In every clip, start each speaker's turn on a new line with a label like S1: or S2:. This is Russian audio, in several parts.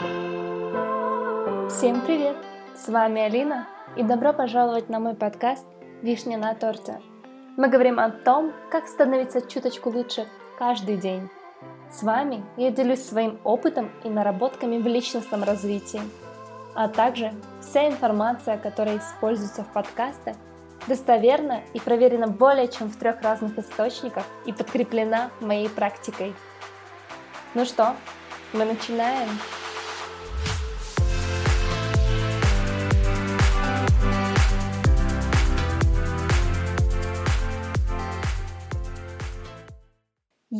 S1: Всем привет! С вами Алина и добро пожаловать на мой подкаст «Вишня на торте». Мы говорим о том, как становиться чуточку лучше каждый день. С вами я делюсь своим опытом и наработками в личностном развитии, а также вся информация, которая используется в подкасте, достоверна и проверена более чем в трех разных источниках и подкреплена моей практикой. Ну что, мы начинаем.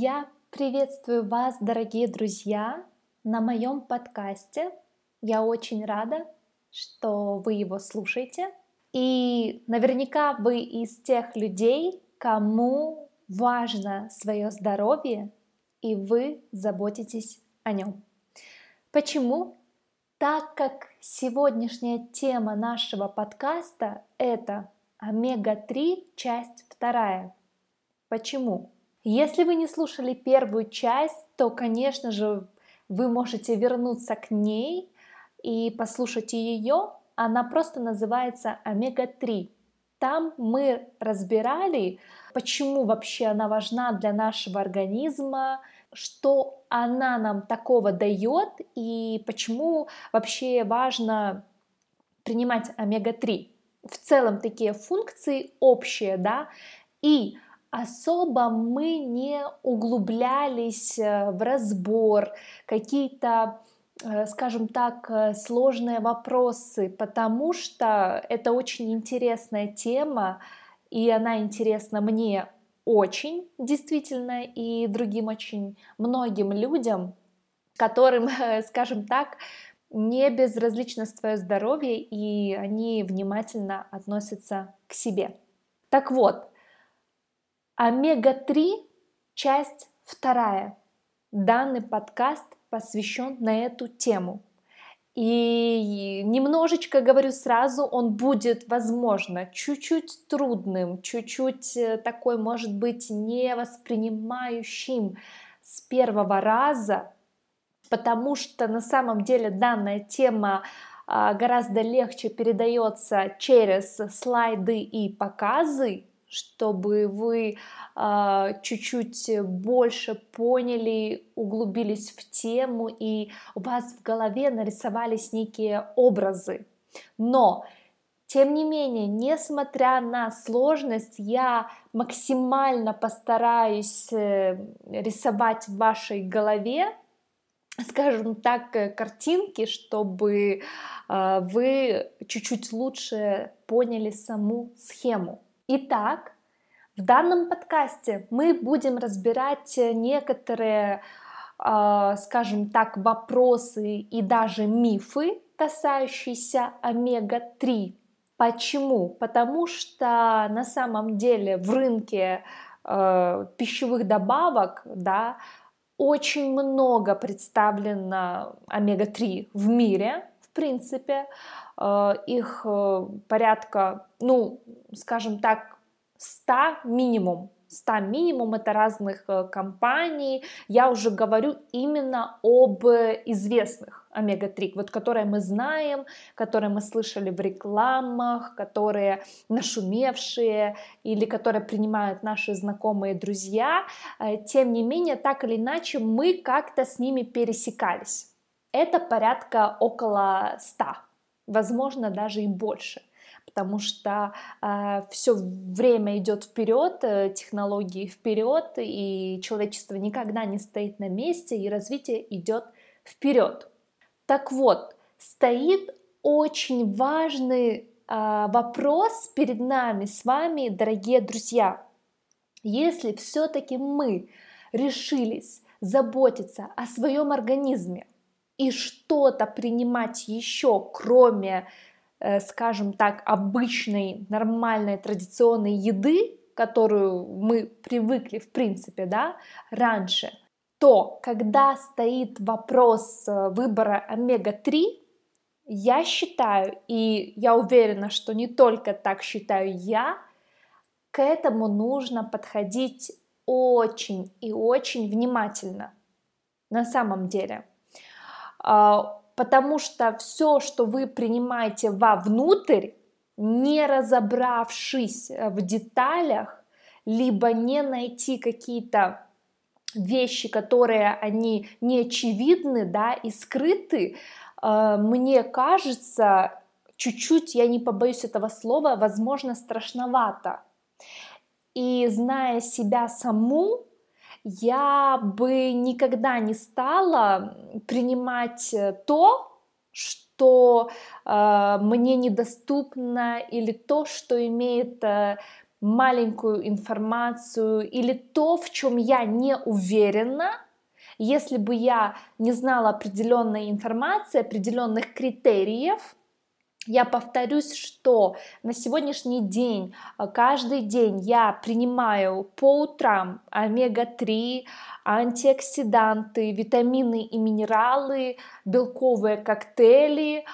S1: Я приветствую вас, дорогие друзья, на моем подкасте. Я очень рада, что вы его слушаете. И наверняка вы из тех людей, кому важно свое здоровье, и вы заботитесь о нем. Почему? Так как сегодняшняя тема нашего подкаста это омега-3, часть вторая. Почему? Если вы не слушали первую часть, то, конечно же, вы можете вернуться к ней и послушать ее. Она просто называется омега-3. Там мы разбирали, почему вообще она важна для нашего организма, что она нам такого дает и почему вообще важно принимать омега-3. В целом такие функции общие, да, и особо мы не углублялись э, в разбор, какие-то, э, скажем так, э, сложные вопросы, потому что это очень интересная тема, и она интересна мне очень, действительно, и другим очень многим людям, которым, скажем так, не безразлично свое здоровье, и они внимательно относятся к себе. Так вот, Омега-3, часть вторая. Данный подкаст посвящен на эту тему. И немножечко говорю сразу, он будет, возможно, чуть-чуть трудным, чуть-чуть э, такой, может быть, не воспринимающим с первого раза, потому что на самом деле данная тема а, гораздо легче передается через слайды и показы, чтобы вы э, чуть-чуть больше поняли, углубились в тему и у вас в голове нарисовались некие образы. Но тем не менее, несмотря на сложность, я максимально постараюсь э, рисовать в вашей голове, скажем так, э, картинки, чтобы э, вы чуть-чуть лучше поняли саму схему. Итак, в данном подкасте мы будем разбирать некоторые, а, скажем так, вопросы и даже мифы, касающиеся омега-3. Почему? Потому что на самом деле в рынке э, пищевых добавок, да, очень много представлено омега-3 в мире, в принципе. Э, их э, порядка, ну, скажем так, 100 минимум. 100 минимум это разных э, компаний. Я уже говорю именно об известных омега-3, вот которые мы знаем, которые мы слышали в рекламах, которые нашумевшие или которые принимают наши знакомые друзья. Тем не менее, так или иначе, мы как-то с ними пересекались. Это порядка около 100 возможно, даже и больше потому что э, все время идет вперед, технологии вперед, и человечество никогда не стоит на месте, и развитие идет вперед. Так вот, стоит очень важный э, вопрос перед нами с вами, дорогие друзья. Если все-таки мы решились заботиться о своем организме, и что-то принимать еще, кроме, скажем так, обычной, нормальной, традиционной еды, которую мы привыкли, в принципе, да, раньше, то когда стоит вопрос э, выбора омега-3, я считаю, и я уверена, что не только так считаю я, к этому нужно подходить очень и очень внимательно. На самом деле. Потому что все, что вы принимаете вовнутрь, не разобравшись в деталях, либо не найти какие-то вещи, которые они не очевидны, да, и скрыты, э, мне кажется, чуть-чуть, я не побоюсь этого слова, возможно, страшновато. И зная себя саму, я бы никогда не стала принимать то, что э, мне недоступно, или то, что имеет э, маленькую информацию, или то, в чем я не уверена, если бы я не знала определенной информации, определенных критериев, я повторюсь, что на сегодняшний день, э, каждый день я принимаю по утрам омега-3, антиоксиданты, витамины и минералы, белковые коктейли,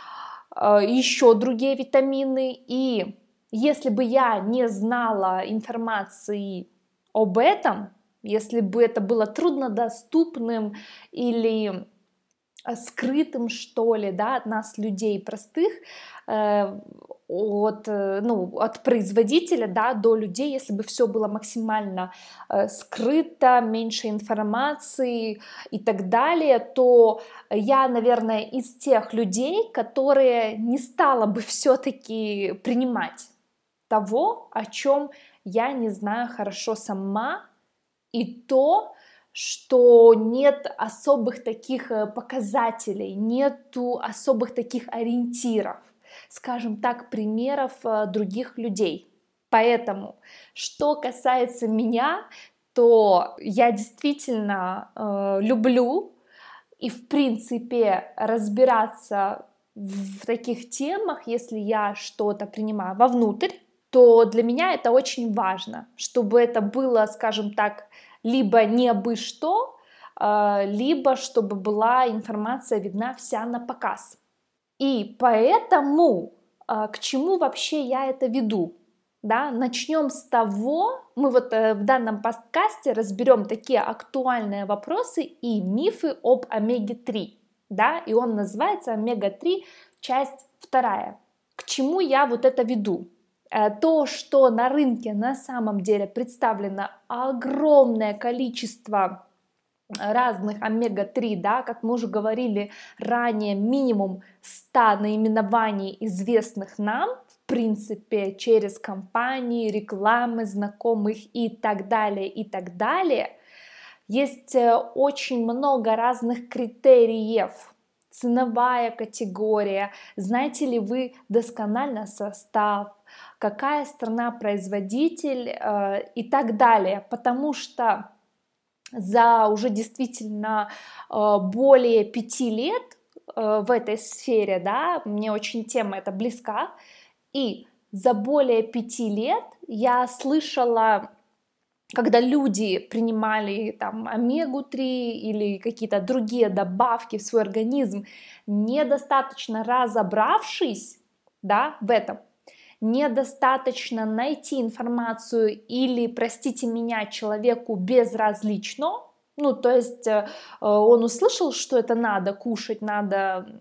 S1: э, еще другие витамины. И если бы я не знала информации об этом, если бы это было труднодоступным или скрытым, что ли, да, от нас, людей простых, э, от, э, ну, от производителя да, до людей, если бы все было максимально скрыто, меньше информации и так далее, то я, наверное, из тех людей, которые не стала бы все-таки принимать того, о чем я не знаю хорошо сама, и то, что нет особых таких э, показателей, нету особых таких ориентиров, скажем так, примеров э, других людей. Поэтому, что касается меня, то я действительно э, люблю и, в принципе, разбираться в таких темах, если я что-то принимаю вовнутрь, то для меня это очень важно, чтобы это было, скажем так, либо не бы что, а, либо чтобы была информация видна вся на показ. И поэтому а, к чему вообще я это веду? Да, начнем с того, мы вот э, в данном подкасте разберем такие актуальные вопросы и мифы об омеге-3, да, и он называется омега-3, часть вторая. К чему я вот это веду? Э, то, что на рынке на самом деле представлено огромное количество разных омега-3, да, как мы уже говорили ранее, минимум 100 наименований известных нам, в принципе, через компании, рекламы, знакомых и так далее, и так далее. Есть э, очень много разных критериев, ценовая категория, знаете ли вы досконально состав, какая страна производитель э, и так далее, потому что за уже действительно э, более пяти лет э, в этой сфере, да, мне очень тема эта близка, и за более пяти лет я слышала когда люди принимали там омегу-3 или какие-то другие добавки в свой организм, недостаточно разобравшись да, в этом, недостаточно найти информацию или, простите меня, человеку безразлично, ну, то есть э, он услышал, что это надо кушать, надо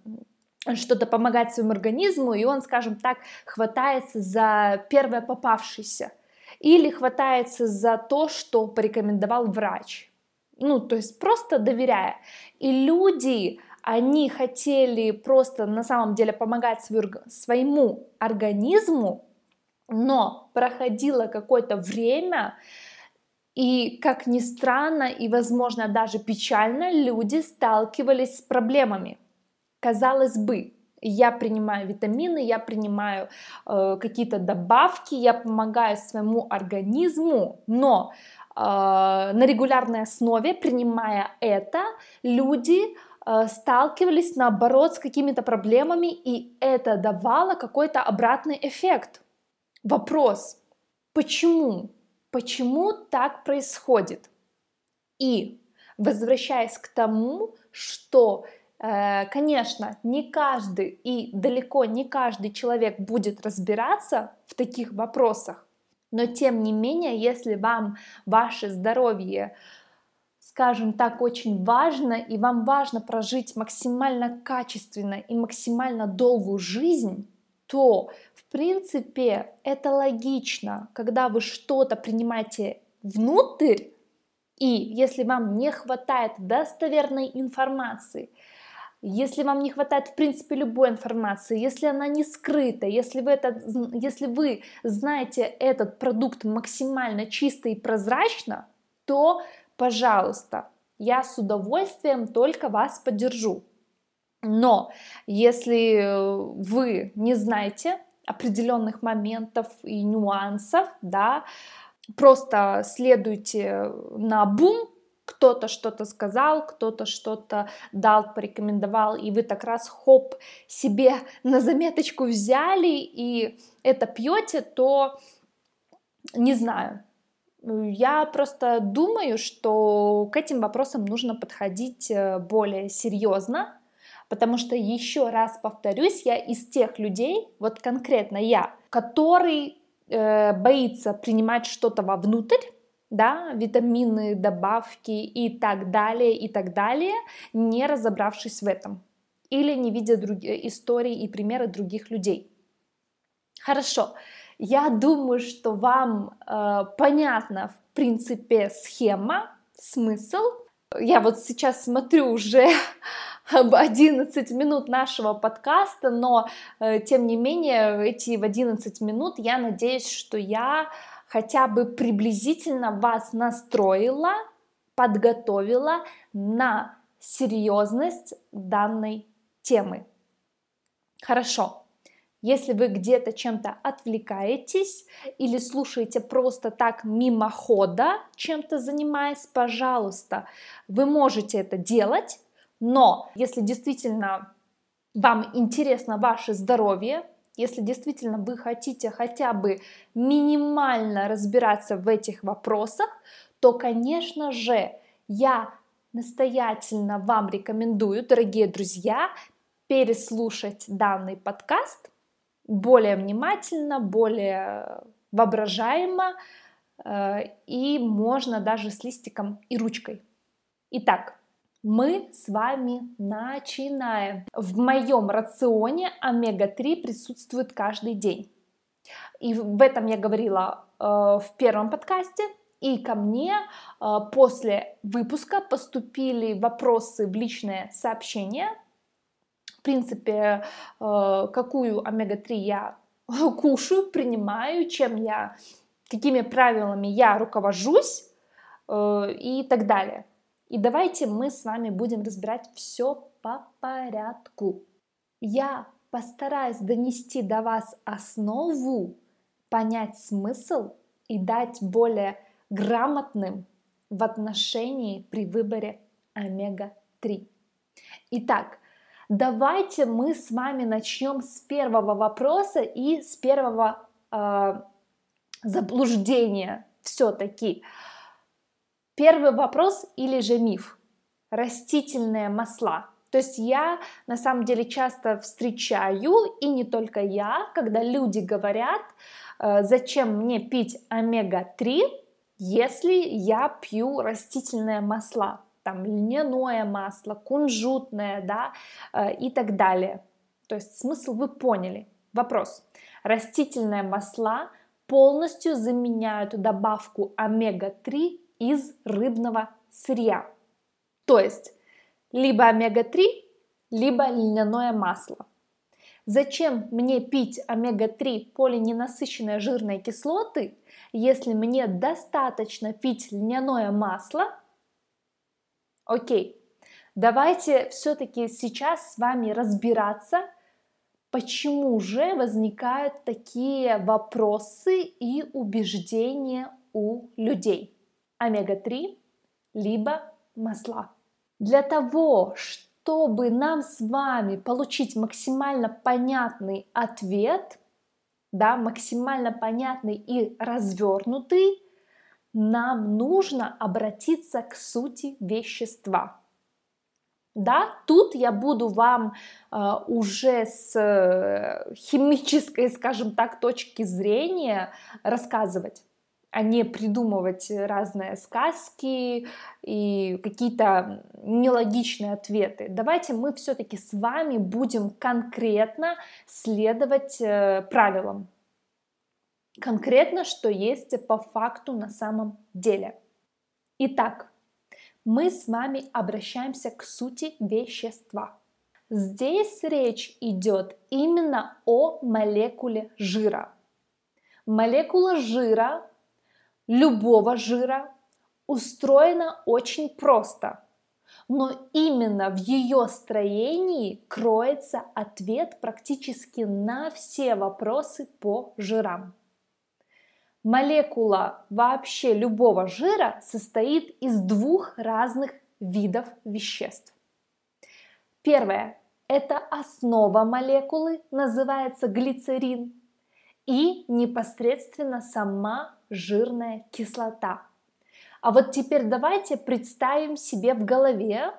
S1: что-то помогать своему организму, и он, скажем так, хватается за первое попавшееся или хватается за то, что порекомендовал врач. Ну, то есть просто доверяя. И люди, они хотели просто на самом деле помогать своему организму, но проходило какое-то время, и, как ни странно, и, возможно, даже печально, люди сталкивались с проблемами. Казалось бы, я принимаю витамины, я принимаю э, какие-то добавки, я помогаю своему организму, но э, на регулярной основе, принимая это, люди сталкивались, наоборот, с какими-то проблемами, и это давало какой-то обратный эффект. Вопрос, почему? Почему так происходит? И возвращаясь к тому, что, э, конечно, не каждый и далеко не каждый человек будет разбираться в таких вопросах, но тем не менее, если вам ваше здоровье скажем так, очень важно, и вам важно прожить максимально качественно и максимально долгую жизнь, то, в принципе, это логично, когда вы что-то принимаете внутрь, и если вам не хватает достоверной информации, если вам не хватает, в принципе, любой информации, если она не скрыта, если вы, это, если вы знаете этот продукт максимально чисто и прозрачно, то, пожалуйста, я с удовольствием только вас поддержу. Но если вы не знаете определенных моментов и нюансов, да, просто следуйте на бум, кто-то что-то сказал, кто-то что-то дал, порекомендовал, и вы так раз хоп себе на заметочку взяли и это пьете, то не знаю. Я просто думаю, что к этим вопросам нужно подходить э, более серьезно, потому что еще раз повторюсь, я из тех людей, вот конкретно я, который э, боится принимать что-то вовнутрь, да, витамины, добавки и так далее, и так далее, не разобравшись в этом или не видя друг... истории и примеры других людей. Хорошо, я думаю, что вам э, понятна, в принципе, схема, смысл. Я вот сейчас смотрю уже об 11 минут нашего подкаста, но э, тем не менее эти в 11 минут я надеюсь, что я хотя бы приблизительно вас настроила, подготовила на серьезность данной темы. Хорошо. Если вы где-то чем-то отвлекаетесь или слушаете просто так мимохода, чем-то занимаясь, пожалуйста, вы можете это делать, но если действительно вам интересно ваше здоровье, если действительно вы хотите хотя бы минимально разбираться в этих вопросах, то, конечно же, я настоятельно вам рекомендую, дорогие друзья, переслушать данный подкаст более внимательно, более воображаемо, э, и можно даже с листиком и ручкой. Итак, мы с вами начинаем. В моем рационе омега-3 присутствует каждый день. И в этом я говорила э, в первом подкасте. И ко мне э, после выпуска поступили вопросы в личное сообщение. Принципе, э, какую омега-3 я кушаю, принимаю, чем я, какими правилами я руковожусь э, и так далее. И давайте мы с вами будем разбирать все по порядку. Я постараюсь донести до вас основу, понять смысл и дать более грамотным в отношении при выборе омега-3. Итак, давайте мы с вами начнем с первого вопроса и с первого э, заблуждения все-таки. Первый вопрос или же миф? Растительные масла. То есть я на самом деле часто встречаю, и не только я, когда люди говорят, э, зачем мне пить омега-3, если я пью растительные масла, там льняное масло, кунжутное, да, э, и так далее. То есть смысл вы поняли. Вопрос. Растительные масла полностью заменяют добавку омега-3 из рыбного сырья. То есть либо омега-3, либо льняное масло. Зачем мне пить омега-3 полиненасыщенные жирные кислоты, если мне достаточно пить льняное масло? Окей, давайте все-таки сейчас с вами разбираться, почему же возникают такие вопросы и убеждения у людей омега-3, либо масла. Для того, чтобы нам с вами получить максимально понятный ответ, да, максимально понятный и развернутый, нам нужно обратиться к сути вещества. Да, тут я буду вам э, уже с э, химической, скажем так, точки зрения рассказывать а не придумывать разные сказки и какие-то нелогичные ответы. Давайте мы все-таки с вами будем конкретно следовать э, правилам. Конкретно, что есть по факту на самом деле. Итак, мы с вами обращаемся к сути вещества. Здесь речь идет именно о молекуле жира. Молекула жира, любого жира, устроена очень просто. Но именно в ее строении кроется ответ практически на все вопросы по жирам. Молекула вообще любого жира состоит из двух разных видов веществ. Первое – это основа молекулы, называется глицерин, и непосредственно сама жирная кислота. А вот теперь давайте представим себе в голове,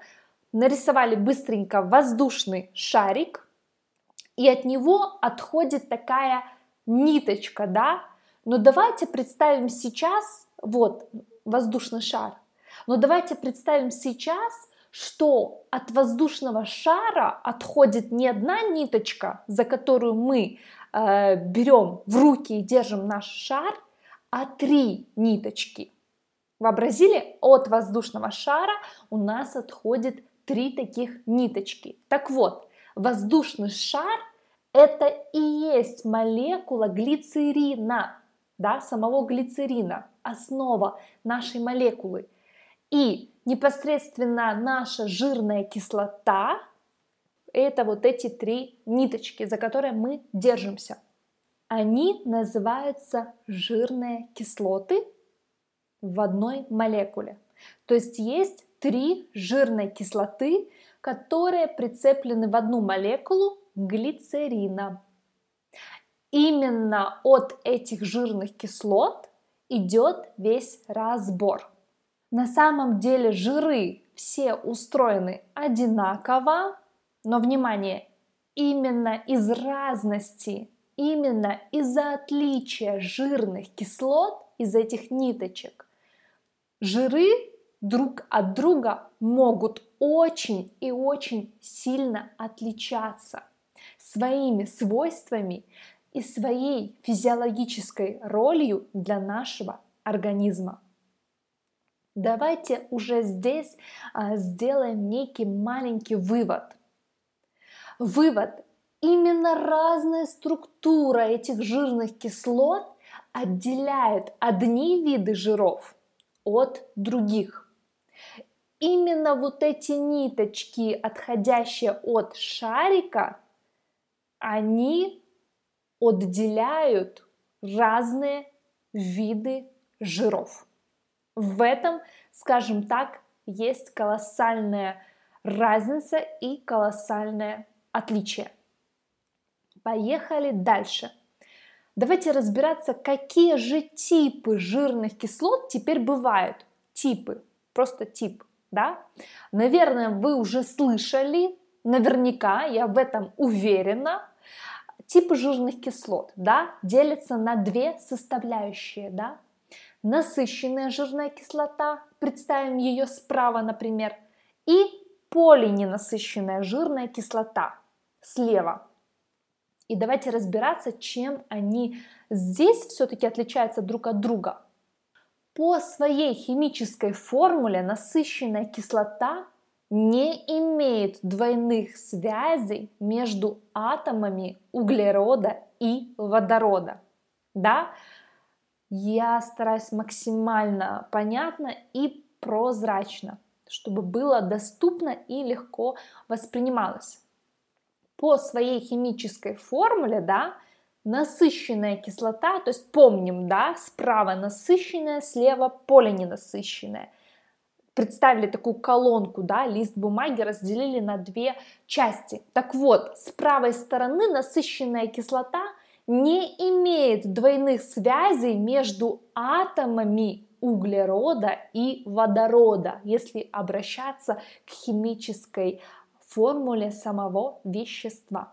S1: нарисовали быстренько воздушный шарик, и от него отходит такая ниточка, да? Но давайте представим сейчас, вот воздушный шар, но давайте представим сейчас, что от воздушного шара отходит не одна ниточка, за которую мы э, берем в руки и держим наш шар, а три ниточки. Вообразили? От воздушного шара у нас отходит три таких ниточки. Так вот, воздушный шар это и есть молекула глицерина, да, самого глицерина, основа нашей молекулы. И непосредственно наша жирная кислота – это вот эти три ниточки, за которые мы держимся. Они называются жирные кислоты в одной молекуле. То есть есть три жирные кислоты, которые прицеплены в одну молекулу глицерина. Именно от этих жирных кислот идет весь разбор. На самом деле жиры все устроены одинаково, но внимание, именно из разности, именно из-за отличия жирных кислот из этих ниточек, жиры друг от друга могут очень и очень сильно отличаться своими свойствами и своей физиологической ролью для нашего организма. Давайте уже здесь а, сделаем некий маленький вывод. Вывод. Именно разная структура этих жирных кислот отделяет одни виды жиров от других. Именно вот эти ниточки, отходящие от шарика, они отделяют разные виды жиров. В этом, скажем так, есть колоссальная разница и колоссальное отличие. Поехали дальше. Давайте разбираться, какие же типы жирных кислот теперь бывают. Типы, просто тип, да? Наверное, вы уже слышали, наверняка, я в этом уверена, типы жирных кислот, да, делятся на две составляющие, да насыщенная жирная кислота, представим ее справа, например, и полиненасыщенная жирная кислота слева. И давайте разбираться, чем они здесь все-таки отличаются друг от друга. По своей химической формуле насыщенная кислота не имеет двойных связей между атомами углерода и водорода. Да? я стараюсь максимально понятно и прозрачно, чтобы было доступно и легко воспринималось. По своей химической формуле, да, насыщенная кислота, то есть помним, да, справа насыщенная, слева полиненасыщенная. Представили такую колонку, да, лист бумаги разделили на две части. Так вот, с правой стороны насыщенная кислота – не имеет двойных связей между атомами углерода и водорода, если обращаться к химической формуле самого вещества.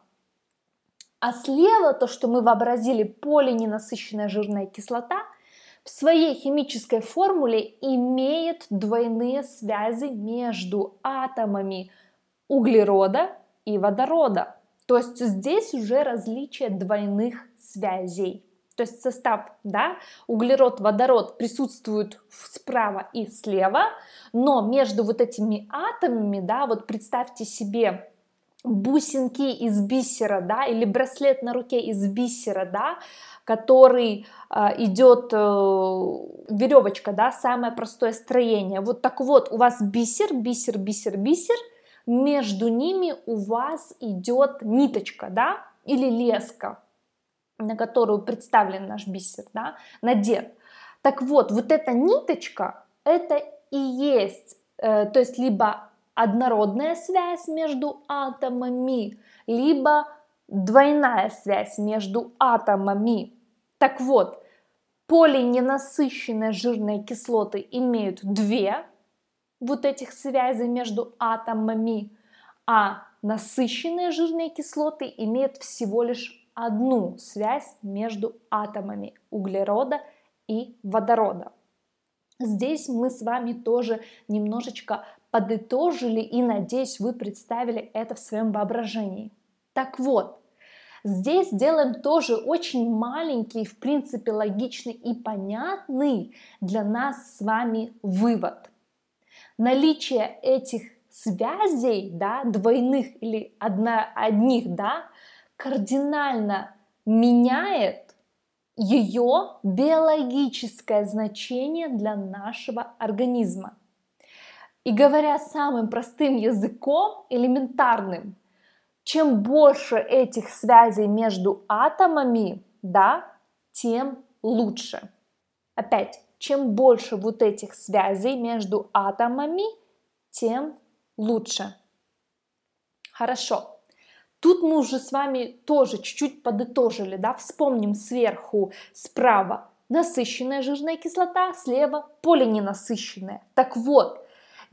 S1: А слева то, что мы вообразили полиненасыщенная жирная кислота, в своей химической формуле имеет двойные связи между атомами углерода и водорода. То есть здесь уже различие двойных связей. То есть состав, да, углерод, водород присутствуют справа и слева, но между вот этими атомами, да, вот представьте себе бусинки из бисера, да, или браслет на руке из бисера, да, который э, идет э, веревочка, да, самое простое строение. Вот так вот, у вас бисер, бисер, бисер, бисер, между ними у вас идет ниточка, да, или леска, на которую представлен наш бисер, да, надет. Так вот, вот эта ниточка, это и есть, э, то есть либо однородная связь между атомами, либо двойная связь между атомами. Так вот, полиненасыщенные жирные кислоты имеют две вот этих связей между атомами, а насыщенные жирные кислоты имеют всего лишь одну связь между атомами углерода и водорода. Здесь мы с вами тоже немножечко подытожили и, надеюсь, вы представили это в своем воображении. Так вот, здесь делаем тоже очень маленький, в принципе, логичный и понятный для нас с вами вывод. Наличие этих связей, да, двойных или одна, одних, да, кардинально меняет ее биологическое значение для нашего организма. И говоря самым простым языком, элементарным, чем больше этих связей между атомами, да, тем лучше. Опять, чем больше вот этих связей между атомами, тем лучше. Хорошо. Тут мы уже с вами тоже чуть-чуть подытожили, да, вспомним сверху, справа насыщенная жирная кислота, слева полиненасыщенная. Так вот,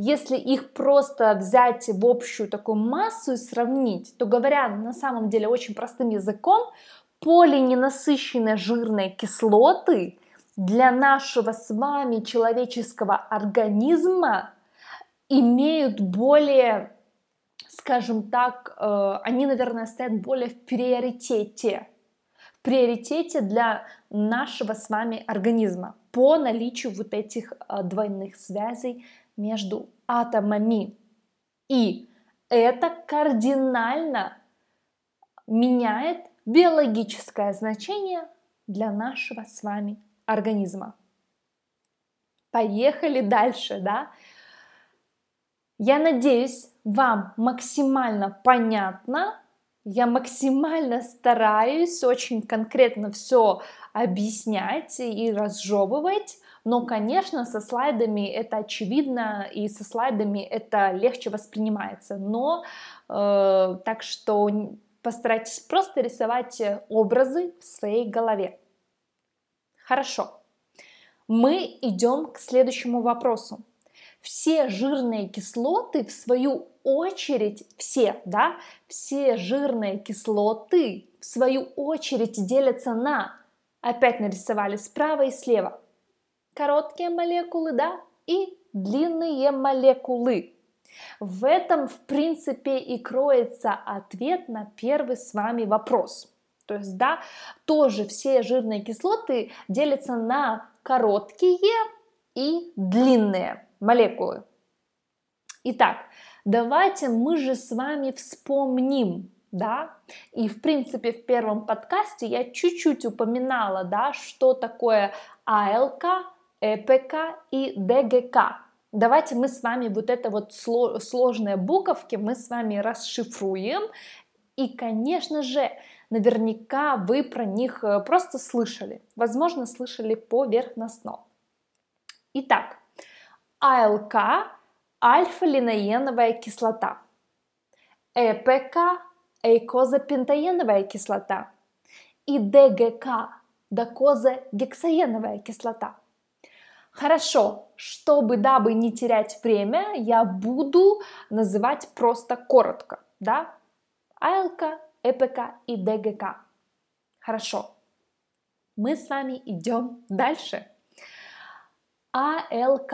S1: если их просто взять в общую такую массу и сравнить, то говоря на самом деле очень простым языком, полиненасыщенные жирные кислоты для нашего с вами человеческого организма имеют более, скажем так, э, они, наверное, стоят более в приоритете, в приоритете для нашего с вами организма по наличию вот этих э, двойных связей между атомами. И это кардинально меняет биологическое значение для нашего с вами организма. Поехали дальше, да? Я надеюсь, вам максимально понятно. Я максимально стараюсь очень конкретно все объяснять и разжевывать. Но, конечно, со слайдами это очевидно, и со слайдами это легче воспринимается. Но э, так что постарайтесь просто рисовать образы в своей голове. Хорошо. Мы идем к следующему вопросу. Все жирные кислоты, в свою очередь, все, да, все жирные кислоты, в свою очередь, делятся на, опять нарисовали справа и слева, короткие молекулы, да, и длинные молекулы. В этом, в принципе, и кроется ответ на первый с вами вопрос. То есть, да, тоже все жирные кислоты делятся на короткие и длинные молекулы. Итак, давайте мы же с вами вспомним, да, и в принципе в первом подкасте я чуть-чуть упоминала, да, что такое АЛК, ЭПК и ДГК. Давайте мы с вами вот это вот сложные буковки мы с вами расшифруем. И, конечно же, наверняка вы про них э, просто слышали. Возможно, слышали поверхностно. Итак, АЛК – альфа-линоеновая кислота. ЭПК – эйкозапентаеновая кислота. И ДГК – докозагексаеновая кислота. Хорошо, чтобы, дабы не терять время, я буду называть просто коротко, да? АЛК, ЭПК и ДГК. Хорошо. Мы с вами идем дальше. АЛК,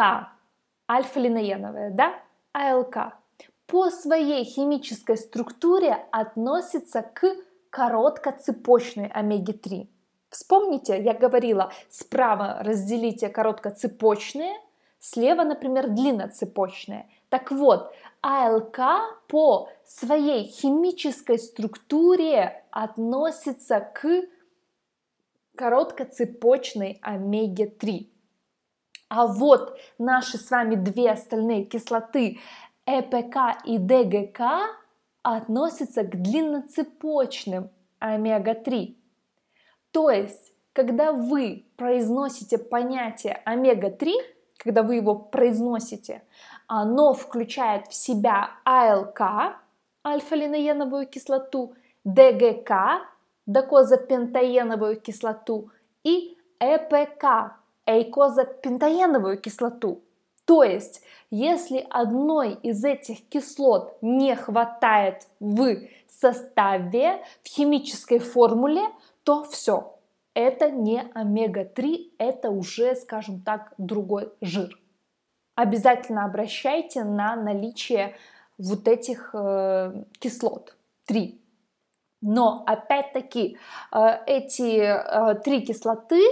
S1: альфа-линоеновая, да, АЛК, по своей химической структуре относится к короткоцепочной омеге-3. Вспомните, я говорила, справа разделите короткоцепочные, слева, например, длинноцепочные. Так вот, АЛК по своей химической структуре относится к короткоцепочной омеге-3. А вот наши с вами две остальные кислоты ЭПК и ДГК относятся к длинноцепочным омега-3. То есть, когда вы произносите понятие омега-3, когда вы его произносите, оно включает в себя АЛК, альфа-линоеновую кислоту, ДГК, докозапентаеновую кислоту и ЭПК, эйкозапентаеновую кислоту. То есть, если одной из этих кислот не хватает в составе, в химической формуле, то все. Это не омега-3, это уже, скажем так, другой жир. Обязательно обращайте на наличие вот этих э, кислот. Три. Но опять-таки э, эти э, три кислоты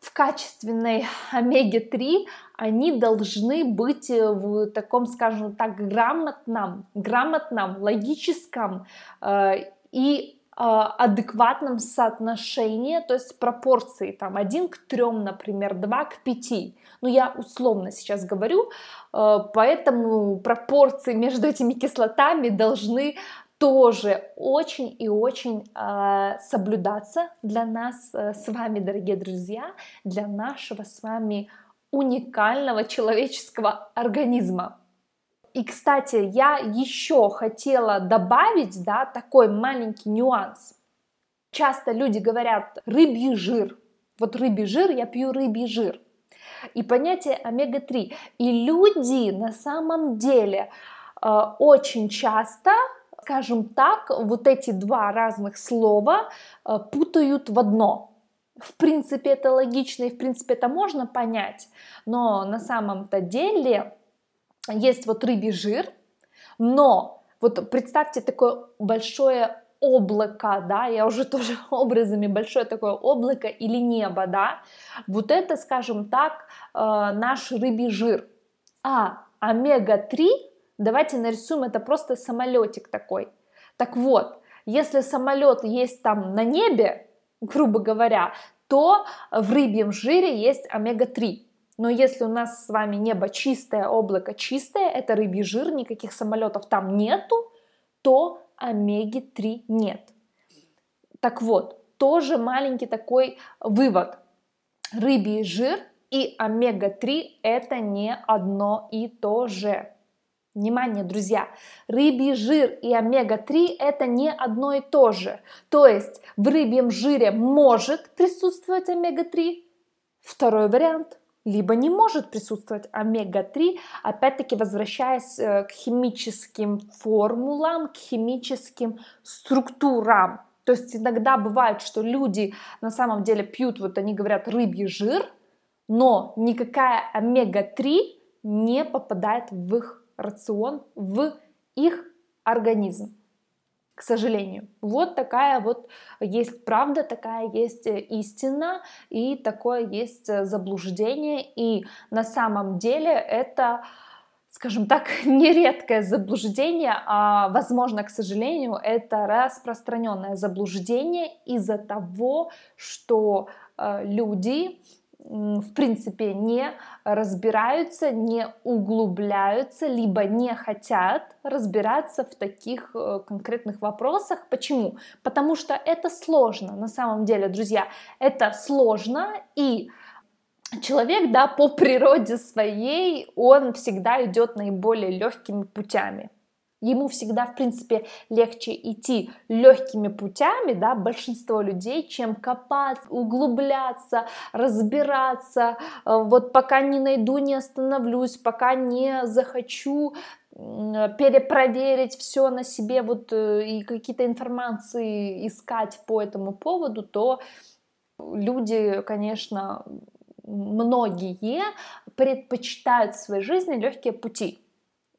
S1: в качественной омеге-3 они должны быть в таком, скажем так, грамотном, грамотном, логическом э, и адекватном соотношении, то есть пропорции, там, 1 к 3, например, 2 к 5. Ну, я условно сейчас говорю, э, поэтому пропорции между этими кислотами должны тоже очень и очень э, соблюдаться для нас э, с вами, дорогие друзья, для нашего с вами уникального человеческого организма. И, кстати, я еще хотела добавить, да, такой маленький нюанс. Часто люди говорят рыбий жир. Вот рыбий жир, я пью рыбий жир. И понятие омега-3. И люди на самом деле э, очень часто скажем так, вот эти два разных слова э, путают в одно. В принципе, это логично и в принципе это можно понять, но на самом-то деле есть вот рыбий жир, но вот представьте такое большое облако, да, я уже тоже образами большое такое облако или небо, да, вот это, скажем так, э, наш рыбий жир. А омега-3, давайте нарисуем это просто самолетик такой. Так вот, если самолет есть там на небе, грубо говоря, то в рыбьем жире есть омега-3. Но если у нас с вами небо чистое, облако чистое, это рыбий жир, никаких самолетов там нету, то омеги-3 нет. Так вот, тоже маленький такой вывод. Рыбий жир и омега-3 это не одно и то же. Внимание, друзья, рыбий жир и омега-3 это не одно и то же. То есть в рыбьем жире может присутствовать омега-3. Второй вариант либо не может присутствовать омега-3, опять-таки возвращаясь э, к химическим формулам, к химическим структурам. То есть иногда бывает, что люди на самом деле пьют, вот они говорят, рыбий жир, но никакая омега-3 не попадает в их рацион, в их организм к сожалению. Вот такая вот есть правда, такая есть истина и такое есть заблуждение. И на самом деле это скажем так, нередкое заблуждение, а, возможно, к сожалению, это распространенное заблуждение из-за того, что э, люди в принципе не разбираются, не углубляются, либо не хотят разбираться в таких э, конкретных вопросах. Почему? Потому что это сложно, на самом деле, друзья, это сложно, и человек, да, по природе своей, он всегда идет наиболее легкими путями ему всегда, в принципе, легче идти легкими путями, да, большинство людей, чем копаться, углубляться, разбираться, э, вот пока не найду, не остановлюсь, пока не захочу перепроверить все на себе вот э, и какие-то информации искать по этому поводу, то люди, конечно, многие предпочитают в своей жизни легкие пути.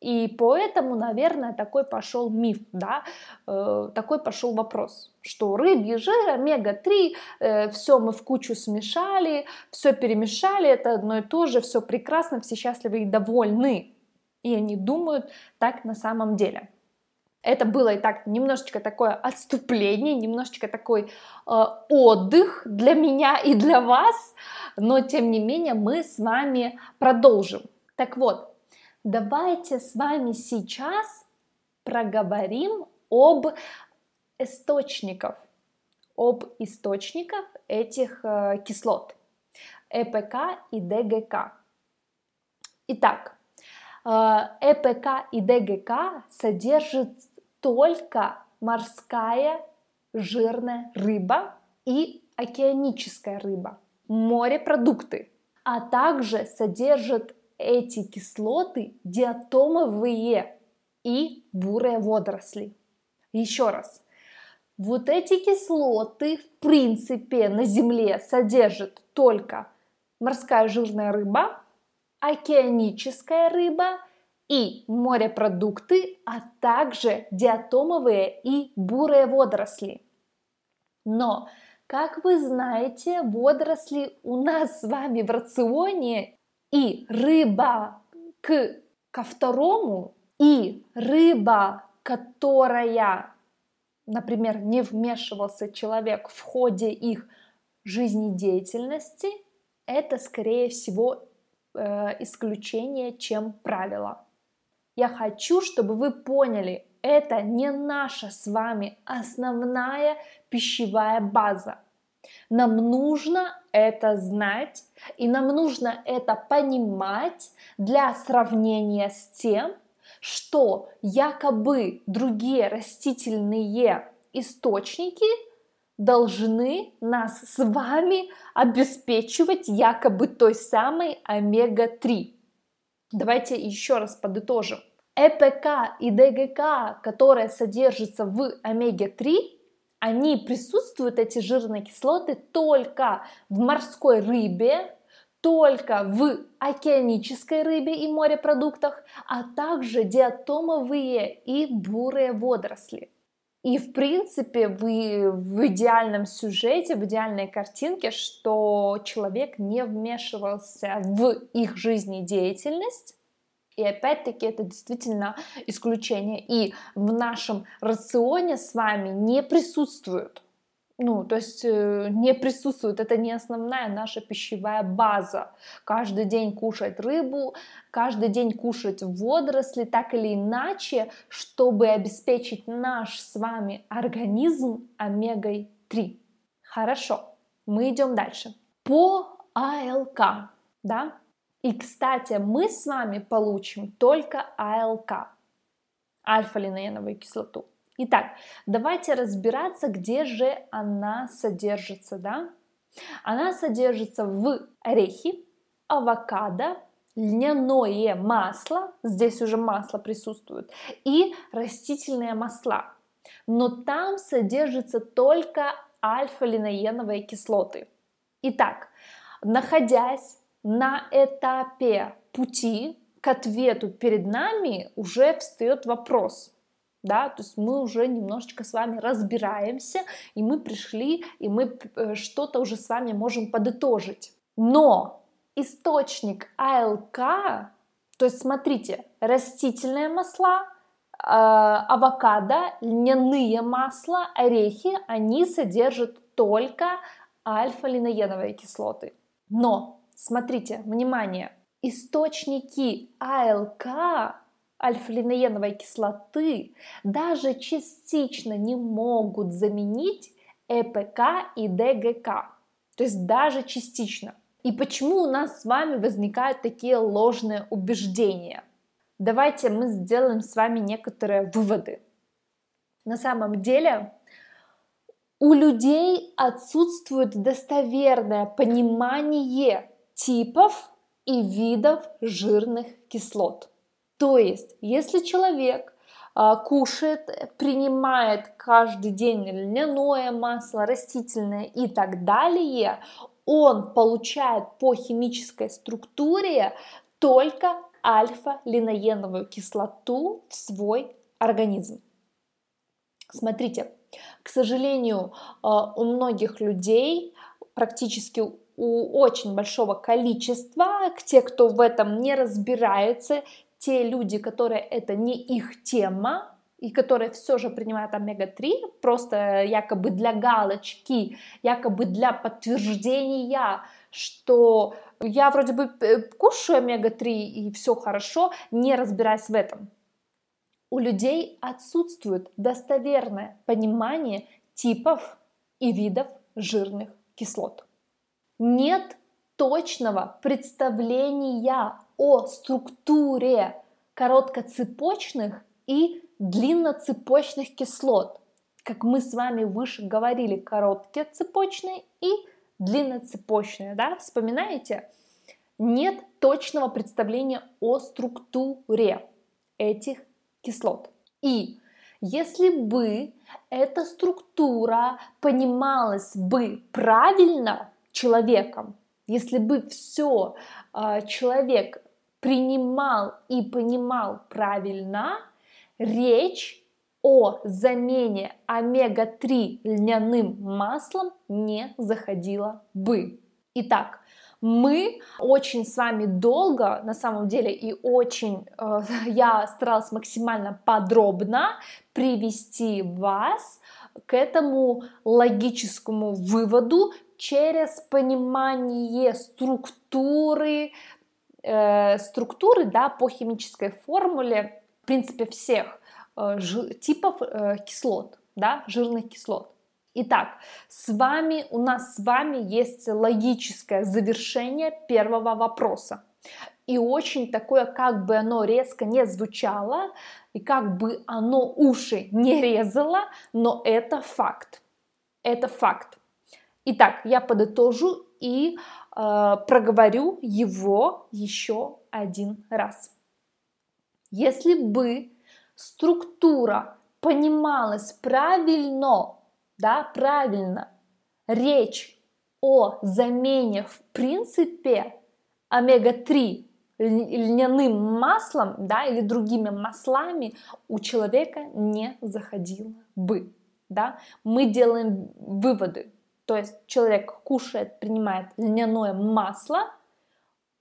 S1: И поэтому, наверное, такой пошел миф, да, э, такой пошел вопрос, что рыбий жир, омега-3, э, все мы в кучу смешали, все перемешали, это одно и то же, все прекрасно, все счастливы и довольны. И они думают так на самом деле. Это было и так немножечко такое отступление, немножечко такой э, отдых для меня и для вас, но тем не менее мы с вами продолжим. Так вот, Давайте с вами сейчас проговорим об источниках, об источниках этих э, кислот ЭПК и ДГК. Итак, э, ЭПК и ДГК содержат только морская жирная рыба и океаническая рыба, морепродукты, а также содержат эти кислоты диатомовые и бурые водоросли. Еще раз. Вот эти кислоты, в принципе, на Земле содержат только морская жирная рыба, океаническая рыба и морепродукты, а также диатомовые и бурые водоросли. Но, как вы знаете, водоросли у нас с вами в рационе и рыба к, ко второму, и рыба, которая, например, не вмешивался человек в ходе их жизнедеятельности, это, скорее всего, э, исключение, чем правило. Я хочу, чтобы вы поняли, это не наша с вами основная пищевая база. Нам нужно это знать, и нам нужно это понимать для сравнения с тем, что якобы другие растительные источники должны нас с вами обеспечивать якобы той самой омега-3. Давайте еще раз подытожим. ЭПК и ДГК, которые содержатся в омеге-3, они присутствуют, эти жирные кислоты, только в морской рыбе, только в океанической рыбе и морепродуктах, а также диатомовые и бурые водоросли. И, в принципе, вы в идеальном сюжете, в идеальной картинке, что человек не вмешивался в их жизнедеятельность, и опять-таки это действительно исключение. И в нашем рационе с вами не присутствует. Ну, то есть э, не присутствует, это не основная наша пищевая база. Каждый день кушать рыбу, каждый день кушать водоросли, так или иначе, чтобы обеспечить наш с вами организм омегой-3. Хорошо, мы идем дальше. По АЛК, да, и, кстати, мы с вами получим только АЛК, альфа-линеиновую кислоту. Итак, давайте разбираться, где же она содержится, да? Она содержится в орехе, авокадо, льняное масло, здесь уже масло присутствует, и растительные масла. Но там содержится только альфа-линоеновые кислоты. Итак, находясь на этапе пути к ответу перед нами уже встает вопрос. Да, то есть мы уже немножечко с вами разбираемся, и мы пришли, и мы э, что-то уже с вами можем подытожить. Но источник АЛК, то есть смотрите, растительные масла, э, авокадо, льняные масла, орехи, они содержат только альфа-линоеновые кислоты. Но Смотрите, внимание, источники АЛК, альфа-линееновой кислоты, даже частично не могут заменить ЭПК и ДГК. То есть даже частично. И почему у нас с вами возникают такие ложные убеждения? Давайте мы сделаем с вами некоторые выводы. На самом деле у людей отсутствует достоверное понимание типов и видов жирных кислот. То есть, если человек а, кушает, принимает каждый день льняное масло, растительное и так далее, он получает по химической структуре только альфа-линоеновую кислоту в свой организм. Смотрите, к сожалению, э, у многих людей, практически у очень большого количества, те, кто в этом не разбирается, те люди, которые это не их тема, и которые все же принимают омега-3, просто якобы для галочки, якобы для подтверждения, что я вроде бы э, кушаю омега-3 и все хорошо, не разбираясь в этом. У людей отсутствует достоверное понимание типов и видов жирных кислот. Нет точного представления о структуре короткоцепочных и длинноцепочных кислот. Как мы с вами выше говорили, короткие цепочные и длинноцепочные, да, вспоминаете? Нет точного представления о структуре этих кислот. И если бы эта структура понималась бы правильно человеком, если бы все а, человек принимал и понимал правильно, речь о замене омега-3 льняным маслом не заходила бы. Итак, мы очень с вами долго, на самом деле, и очень э, я старалась максимально подробно привести вас к этому логическому выводу через понимание структуры, э, структуры да, по химической формуле в принципе, всех э, типов э, кислот, да, жирных кислот. Итак, с вами, у нас с вами есть логическое завершение первого вопроса. И очень такое, как бы оно резко не звучало, и как бы оно уши не резало, но это факт. Это факт. Итак, я подытожу и э, проговорю его еще один раз. Если бы структура понималась правильно, да, правильно, речь о замене в принципе омега-3 льняным маслом, да, или другими маслами у человека не заходило бы, да. Мы делаем выводы, то есть человек кушает, принимает льняное масло,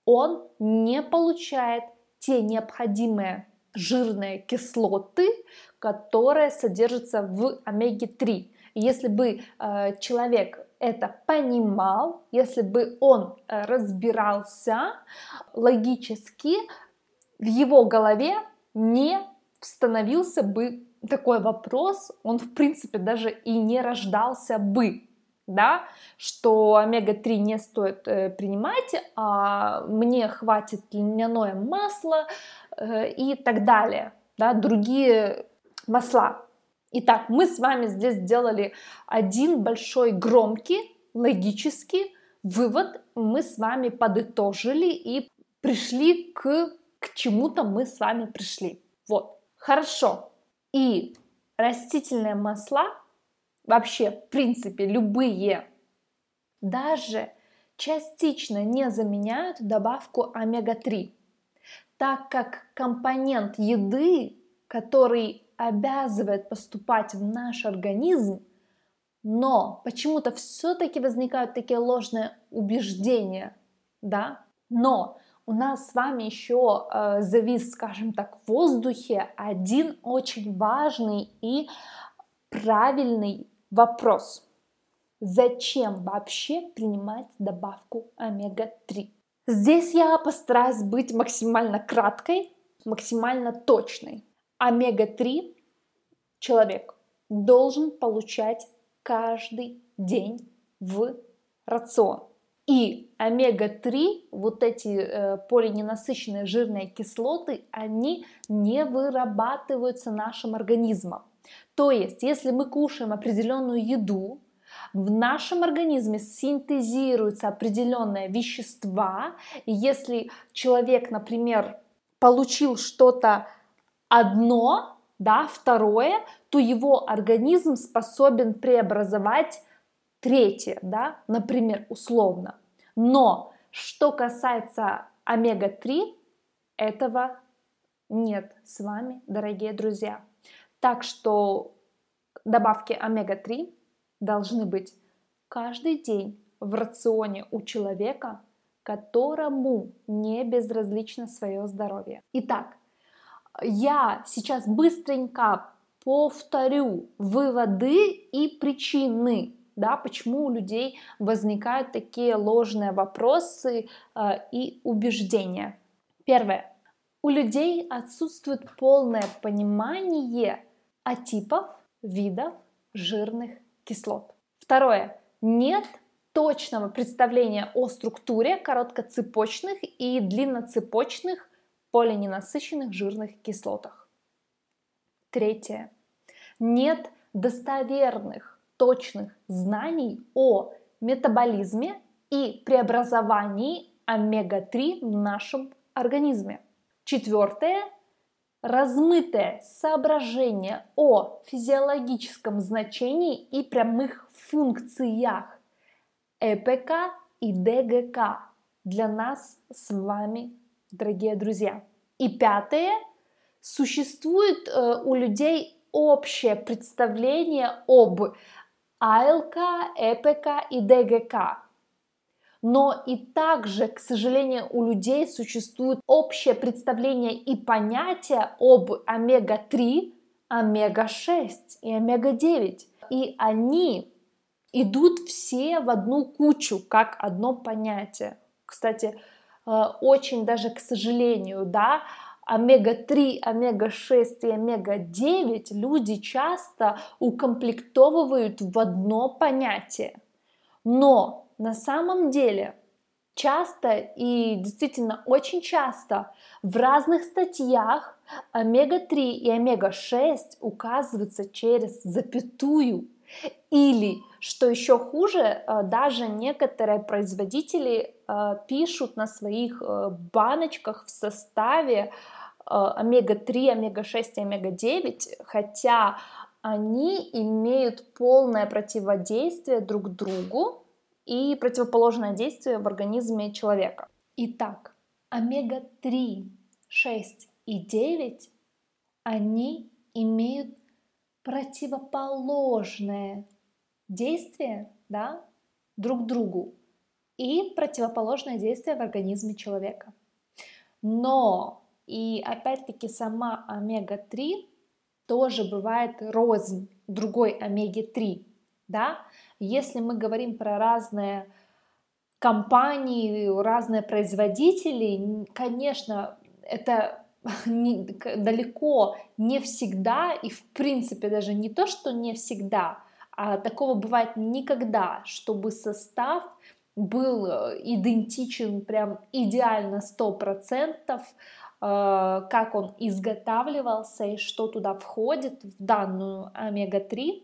S1: он не получает те необходимые жирные кислоты, которые содержатся в омеге-3. Если бы э, человек это понимал, если бы он э, разбирался логически, в его голове не становился бы такой вопрос, он в принципе даже и не рождался бы да, что омега-3 не стоит э, принимать, а мне хватит льняное масло э, и так далее, да, другие масла. Итак, мы с вами здесь сделали один большой громкий логический вывод, мы с вами подытожили и пришли к, к чему-то мы с вами пришли. Вот, хорошо. И растительные масла вообще, в принципе, любые, даже частично не заменяют добавку омега-3, так как компонент еды, который обязывает поступать в наш организм, но почему-то все-таки возникают такие ложные убеждения, да, но у нас с вами еще э, завис, скажем так, в воздухе один очень важный и правильный Вопрос. Зачем вообще принимать добавку омега-3? Здесь я постараюсь быть максимально краткой, максимально точной. Омега-3 человек должен получать каждый день в рацион. И омега-3, вот эти э, полиненасыщенные жирные кислоты, они не вырабатываются нашим организмом. То есть, если мы кушаем определенную еду, в нашем организме синтезируются определенные вещества, и если человек, например, получил что-то одно, да, второе, то его организм способен преобразовать третье, да, например, условно. Но что касается омега-3, этого нет с вами, дорогие друзья. Так что добавки омега-3 должны быть каждый день в рационе у человека, которому не безразлично свое здоровье. Итак, я сейчас быстренько повторю выводы и причины, да, почему у людей возникают такие ложные вопросы э, и убеждения. Первое. У людей отсутствует полное понимание о типах, видов жирных кислот. Второе. Нет точного представления о структуре короткоцепочных и длинноцепочных полиненасыщенных жирных кислотах. Третье. Нет достоверных, точных знаний о метаболизме и преобразовании омега-3 в нашем организме. Четвертое размытое соображение о физиологическом значении и прямых функциях ЭПК и ДГК для нас с вами, дорогие друзья. И пятое, существует э, у людей общее представление об АЛК, ЭПК и ДГК. Но и также, к сожалению, у людей существует общее представление и понятие об омега-3, омега-6 и омега-9. И они идут все в одну кучу, как одно понятие. Кстати, э, очень даже, к сожалению, да, омега-3, омега-6 и омега-9 люди часто укомплектовывают в одно понятие. Но на самом деле часто и действительно очень часто в разных статьях омега-3 и омега-6 указываются через запятую. Или, что еще хуже, э, даже некоторые производители э, пишут на своих э, баночках в составе омега-3, омега-6 и омега-9, хотя они имеют полное противодействие друг другу и противоположное действие в организме человека. Итак, омега-3, 6 и 9, они имеют противоположное действие да, друг другу и противоположное действие в организме человека. Но и опять-таки сама омега-3 тоже бывает рознь другой омеги-3. Да? Если мы говорим про разные компании, разные производители, конечно, это не, далеко не всегда и в принципе даже не то, что не всегда, а такого бывает никогда, чтобы состав был э, идентичен прям идеально 100%, э, как он изготавливался и что туда входит в данную омега-3.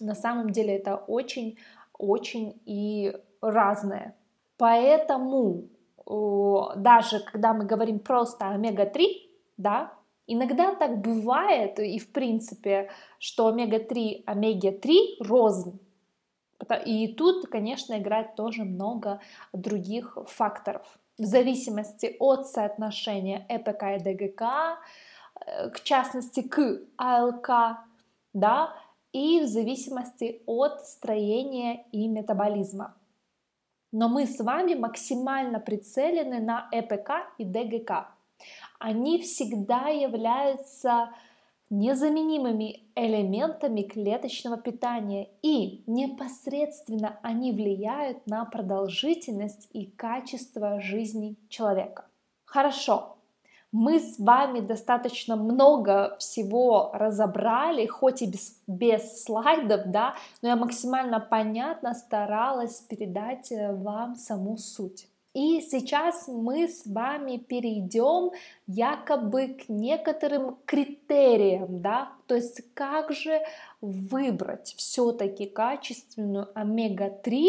S1: На самом деле это очень-очень и разное. Поэтому даже когда мы говорим просто омега-3, да, иногда так бывает, и в принципе, что омега-3, омега-3 рознь. И тут, конечно, играет тоже много других факторов. В зависимости от соотношения ЭПК и ДГК, э, к частности, к АЛК, да, и в зависимости от строения и метаболизма. Но мы с вами максимально прицелены на ЭПК и ДГК. Они всегда являются незаменимыми элементами клеточного питания и непосредственно они влияют на продолжительность и качество жизни человека. Хорошо, мы с вами достаточно много всего разобрали, хоть и без, без слайдов, да, но я максимально понятно старалась передать э, вам саму суть. И сейчас мы с вами перейдем якобы к некоторым критериям, да, то есть как же выбрать все-таки качественную омега-3,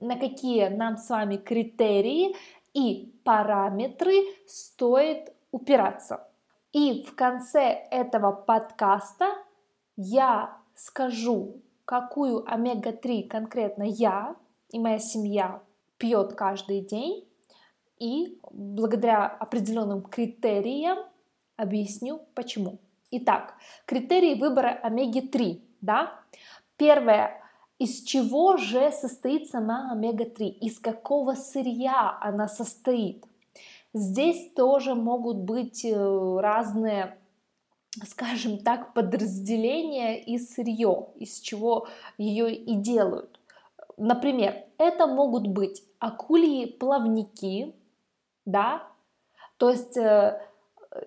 S1: на какие нам с вами критерии и параметры стоит упираться. И в конце этого подкаста я скажу, какую омега-3 конкретно я и моя семья пьет каждый день, и благодаря определенным критериям объясню почему. Итак, критерии выбора омеги-3, да? Первое, из чего же состоит сама омега-3, из какого сырья она состоит. Здесь тоже могут быть э, разные, скажем так, подразделения и сырье, из чего ее и делают. Например, это могут быть акульи плавники, да, то есть э,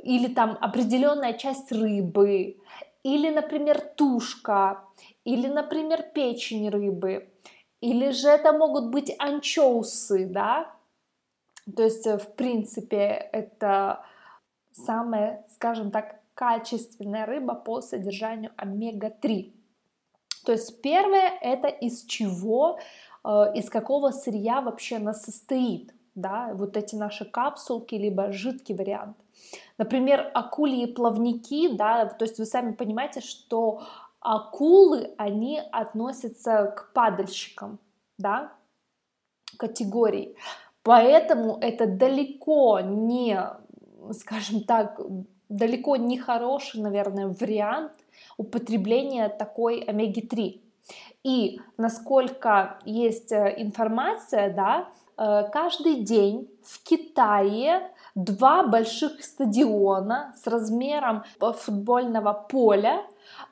S1: или там определенная часть рыбы, или, например, тушка, или, например, печень рыбы, или же это могут быть анчоусы, да, то есть, э, в принципе, это самая, скажем так, качественная рыба по содержанию омега-3. То есть первое это из чего, э, из какого сырья вообще она состоит, да, вот эти наши капсулки, либо жидкий вариант. Например, акульи плавники, да, то есть вы сами понимаете, что акулы, они относятся к падальщикам, да, категорий. Поэтому это далеко не, скажем так, далеко не хороший, наверное, вариант употребления такой омеги-3. И насколько есть э, информация, да, э, каждый день в Китае два больших стадиона с размером футбольного поля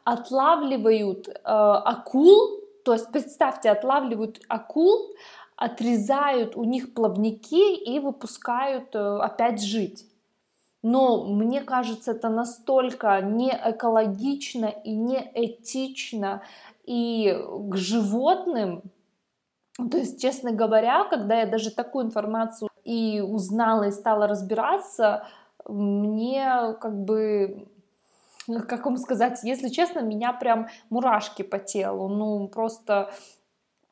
S1: отлавливают э, акул, то есть представьте, отлавливают акул, отрезают у них плавники и выпускают э, опять жить. Но мне кажется, это настолько не экологично и не этично и к животным. То есть, честно говоря, когда я даже такую информацию и узнала и стала разбираться, мне как бы как вам сказать, если честно, меня прям мурашки по телу. Ну, просто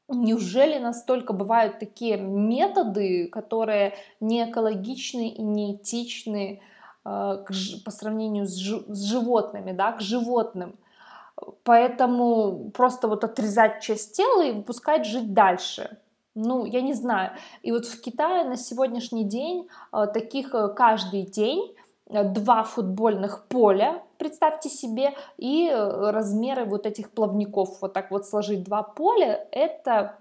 S1: Неужели настолько бывают такие методы, которые не экологичны и не этичны э, по сравнению с, с животными, да, к животным? Поэтому просто вот отрезать часть тела и выпускать жить дальше. Ну, я не знаю. И вот в Китае на сегодняшний день э, таких э, каждый день два футбольных поля, представьте себе, и э, размеры вот этих плавников, вот так вот сложить два поля, это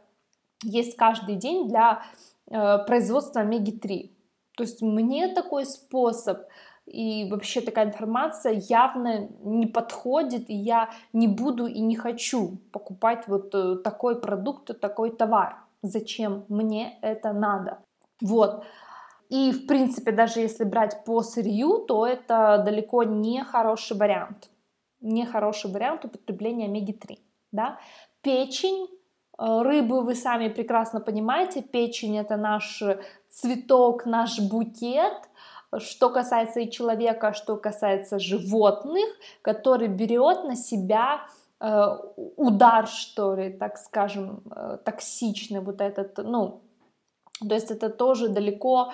S1: есть каждый день для э, производства омеги-3. То есть мне такой способ и вообще такая информация явно не подходит, и я не буду и не хочу покупать вот э, такой продукт, такой товар. Зачем мне это надо? Вот. И, в принципе, даже если брать по сырью, то это далеко не хороший вариант. Не хороший вариант употребления омеги-3. Да? Печень э, рыбы вы сами прекрасно понимаете, печень это наш цветок, наш букет, что касается и человека, что касается животных, который берет на себя э, удар, что ли, так скажем, э, токсичный вот этот, ну, то есть это тоже далеко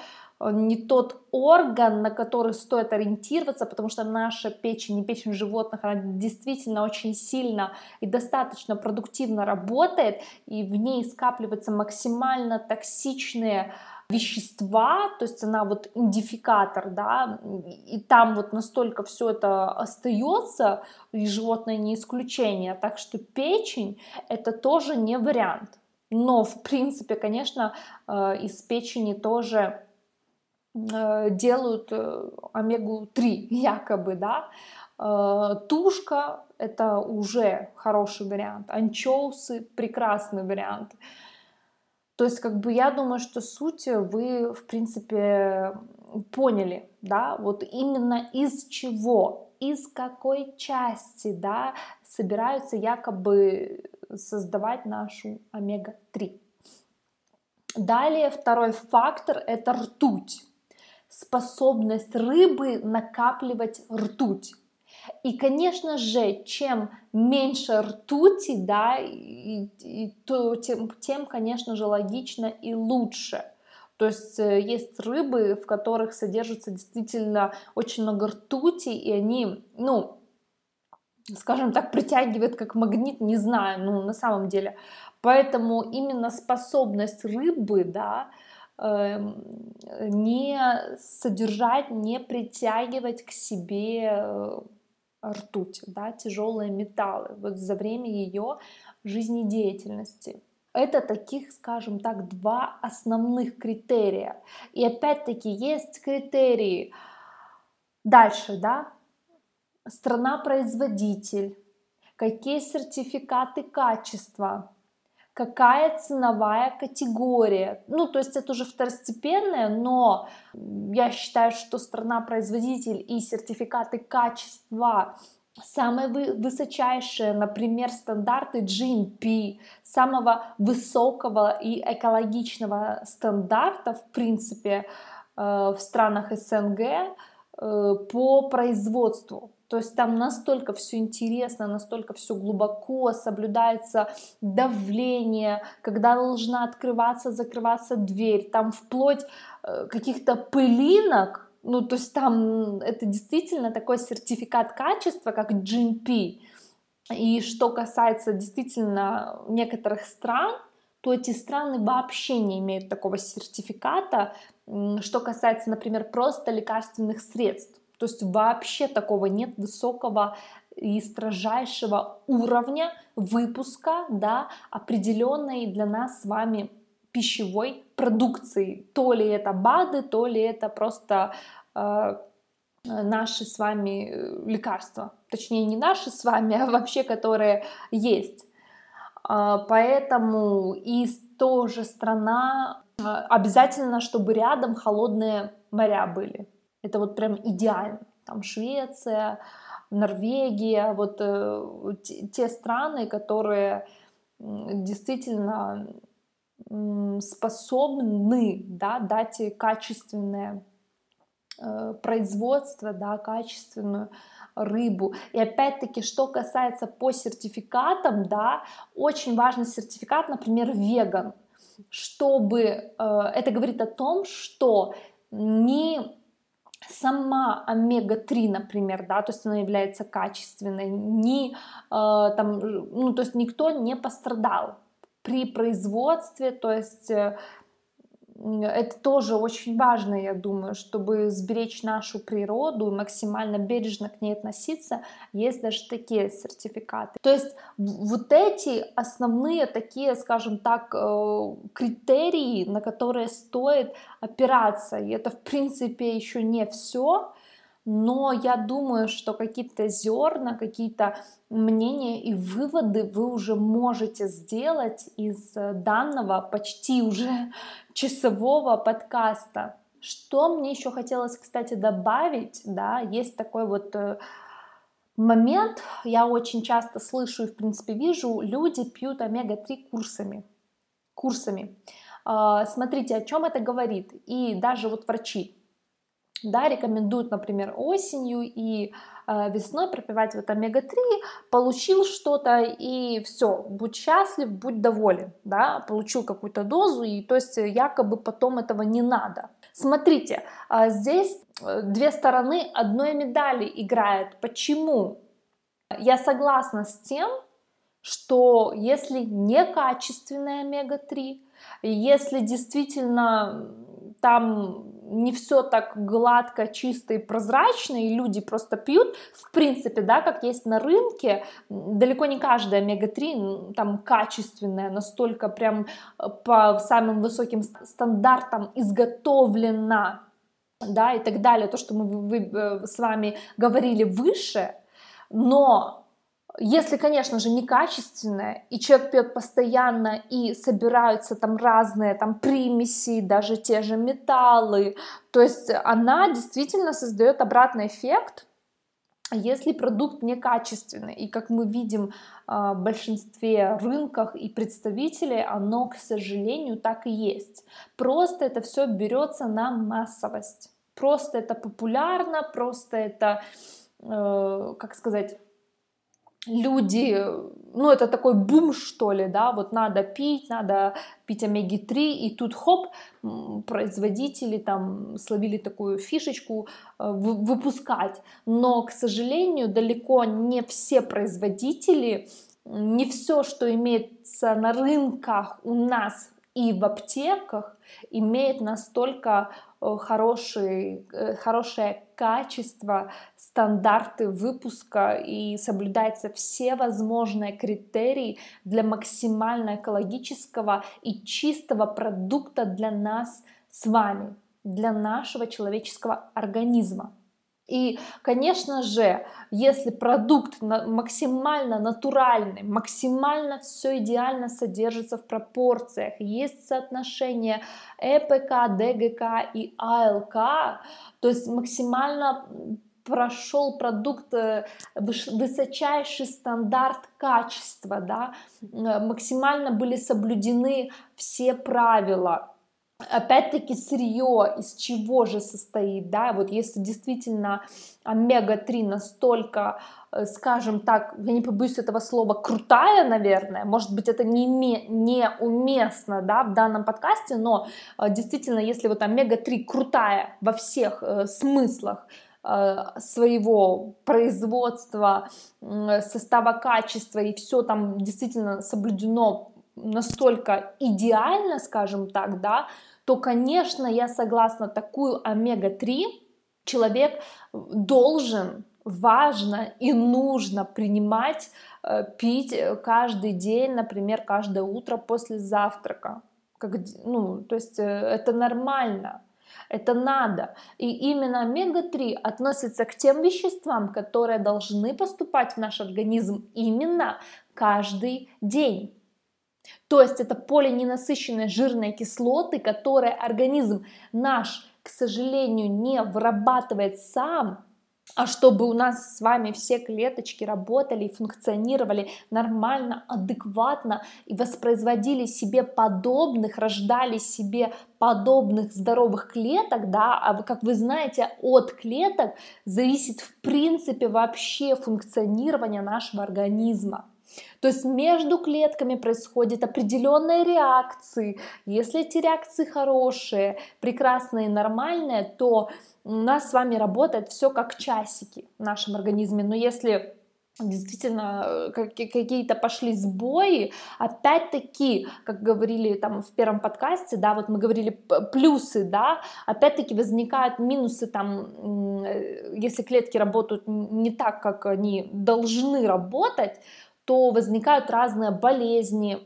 S1: не тот орган, на который стоит ориентироваться, потому что наша печень и печень животных, она действительно очень сильно и достаточно продуктивно работает, и в ней скапливаются максимально токсичные вещества, то есть она вот идентификатор, да, и там вот настолько все это остается, и животное не исключение, так что печень это тоже не вариант. Но, в принципе, конечно, э, из печени тоже Э, делают э, омегу-3 якобы, да, э, Тушка – это уже хороший вариант. Анчоусы – прекрасный вариант. То есть, как бы я думаю, что суть вы, в принципе, поняли, да, вот именно из чего, из какой части, да, собираются якобы создавать нашу омега-3. Далее второй фактор – это ртуть способность рыбы накапливать ртуть. И, конечно же, чем меньше ртути, да, и, и, то тем, тем, конечно же, логично и лучше. То есть э, есть рыбы, в которых содержится действительно очень много ртути, и они, ну, скажем так, притягивает как магнит, не знаю, ну, на самом деле. Поэтому именно способность рыбы, да, эм, не содержать, не притягивать к себе э, ртуть, да, тяжелые металлы вот за время ее жизнедеятельности. Это таких, скажем так, два основных критерия. И опять-таки есть критерии дальше, да, страна-производитель, какие сертификаты качества, какая ценовая категория. Ну, то есть это уже второстепенное, но я считаю, что страна-производитель и сертификаты качества самые высочайшие, например, стандарты GMP, самого высокого и экологичного стандарта, в принципе, э, в странах СНГ э, по производству. То есть там настолько все интересно, настолько все глубоко, соблюдается давление, когда должна открываться, закрываться дверь, там вплоть э, каких-то пылинок, ну, то есть там это действительно такой сертификат качества, как GMP. И что касается действительно некоторых стран, то эти страны вообще не имеют такого сертификата, что касается, например, просто лекарственных средств. То есть вообще такого нет высокого и строжайшего уровня выпуска да, определенной для нас с вами пищевой продукции. То ли это БАДы, то ли это просто э, наши с вами э, лекарства. Точнее, не наши с вами, а вообще, которые есть. Э, поэтому и тоже страна э, обязательно, чтобы рядом холодные моря были. Это вот прям идеально. Там Швеция, Норвегия, вот э, те страны, которые действительно способны да, дать качественное э, производство, да, качественную рыбу. И опять-таки, что касается по сертификатам, да, очень важный сертификат, например, веган, чтобы э, это говорит о том, что не сама омега-3, например, да, то есть она является качественной, ни, э, там, ну, то есть никто не пострадал при производстве, то есть э, это тоже очень важно, я думаю, чтобы сберечь нашу природу и максимально бережно к ней относиться, есть даже такие сертификаты. То есть вот эти основные такие, скажем так, э, критерии, на которые стоит опираться, и это в принципе еще не все, но я думаю, что какие-то зерна, какие-то мнения и выводы вы уже можете сделать из э, данного почти уже часового подкаста. Что мне еще хотелось, кстати, добавить, да, есть такой вот э, момент, я очень часто слышу и, в принципе, вижу, люди пьют омега-3 курсами. Курсами. А, смотрите, о чем это говорит. И даже вот врачи, да, рекомендуют, например, осенью и э, весной пропивать вот омега-3, получил что-то и все, будь счастлив, будь доволен, да, получил какую-то дозу, и то есть якобы потом этого не надо. Смотрите, э, здесь э, две стороны одной медали играют. Почему? Я согласна с тем, что если некачественная омега-3, если действительно там не все так гладко, чисто и прозрачно, и люди просто пьют, в принципе, да, как есть на рынке, далеко не каждая омега-3 там качественная, настолько прям э, по самым высоким стандартам изготовлена, да, и так далее, то, что мы вы, э, с вами говорили выше, но если, конечно же, некачественная, и человек пьет постоянно, и собираются там разные там примеси, даже те же металлы, то есть она действительно создает обратный эффект, если продукт некачественный. И как мы видим а, в большинстве рынках и представителей, оно, к сожалению, так и есть. Просто это все берется на массовость. Просто это популярно, просто это, э, как сказать, люди, ну это такой бум что ли, да, вот надо пить, надо пить омеги-3, и тут хоп, производители там словили такую фишечку э, выпускать. Но, к сожалению, далеко не все производители, не все, что имеется на рынках у нас и в аптеках, имеет настолько э, хороший, э, хорошее качество, стандарты выпуска и соблюдаются все возможные критерии для максимально экологического и чистого продукта для нас с вами, для нашего человеческого организма. И, конечно же, если продукт максимально натуральный, максимально все идеально содержится в пропорциях, есть соотношение ЭПК, ДГК и АЛК, то есть максимально прошел продукт э, высочайший стандарт качества, да, максимально были соблюдены все правила, опять-таки сырье из чего же состоит, да, вот если действительно омега-3 настолько, э, скажем так, я не побоюсь этого слова, крутая, наверное, может быть, это не, неуместно, да, в данном подкасте, но э, действительно, если вот омега-3 крутая во всех э, смыслах, своего производства, состава качества и все там действительно соблюдено настолько идеально, скажем так, да, то, конечно, я согласна, такую омега-3 человек должен, важно и нужно принимать, э, пить каждый день, например, каждое утро после завтрака. Как, ну, то есть э, это нормально. Это надо. И именно омега-3 относится к тем веществам, которые должны поступать в наш организм именно каждый день. То есть это полиненасыщенные жирные кислоты, которые организм наш, к сожалению, не вырабатывает сам, а чтобы у нас с вами все клеточки работали и функционировали нормально, адекватно и воспроизводили себе подобных, рождали себе подобных здоровых клеток, да, а как вы знаете, от клеток зависит в принципе вообще функционирование нашего организма. То есть между клетками происходят определенные реакции. Если эти реакции хорошие, прекрасные, нормальные, то у нас с вами работает все как часики в нашем организме. Но если действительно э, какие-то пошли сбои, опять-таки, как говорили там в первом подкасте, да, вот мы говорили плюсы, да, опять-таки возникают минусы там, э, если клетки работают не так, как они должны работать, то возникают разные болезни,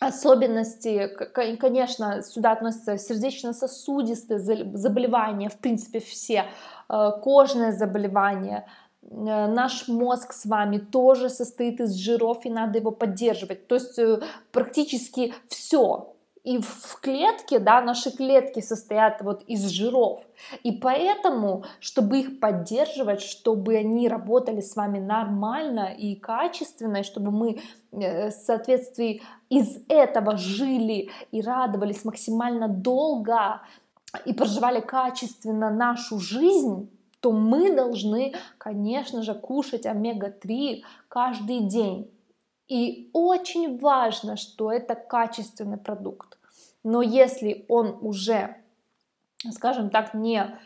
S1: особенности, конечно, сюда относятся сердечно-сосудистые заболевания, в принципе, все, э, кожные заболевания, э, наш мозг с вами тоже состоит из жиров, и надо его поддерживать. То есть э, практически все и в клетке, да, наши клетки состоят вот из жиров. И поэтому, чтобы их поддерживать, чтобы они работали с вами нормально и качественно, и чтобы мы э, в соответствии из этого жили и радовались максимально долго и проживали качественно нашу жизнь, то мы должны, конечно же, кушать омега-3 каждый день. И очень важно, что это качественный продукт. Но если он уже, скажем так, не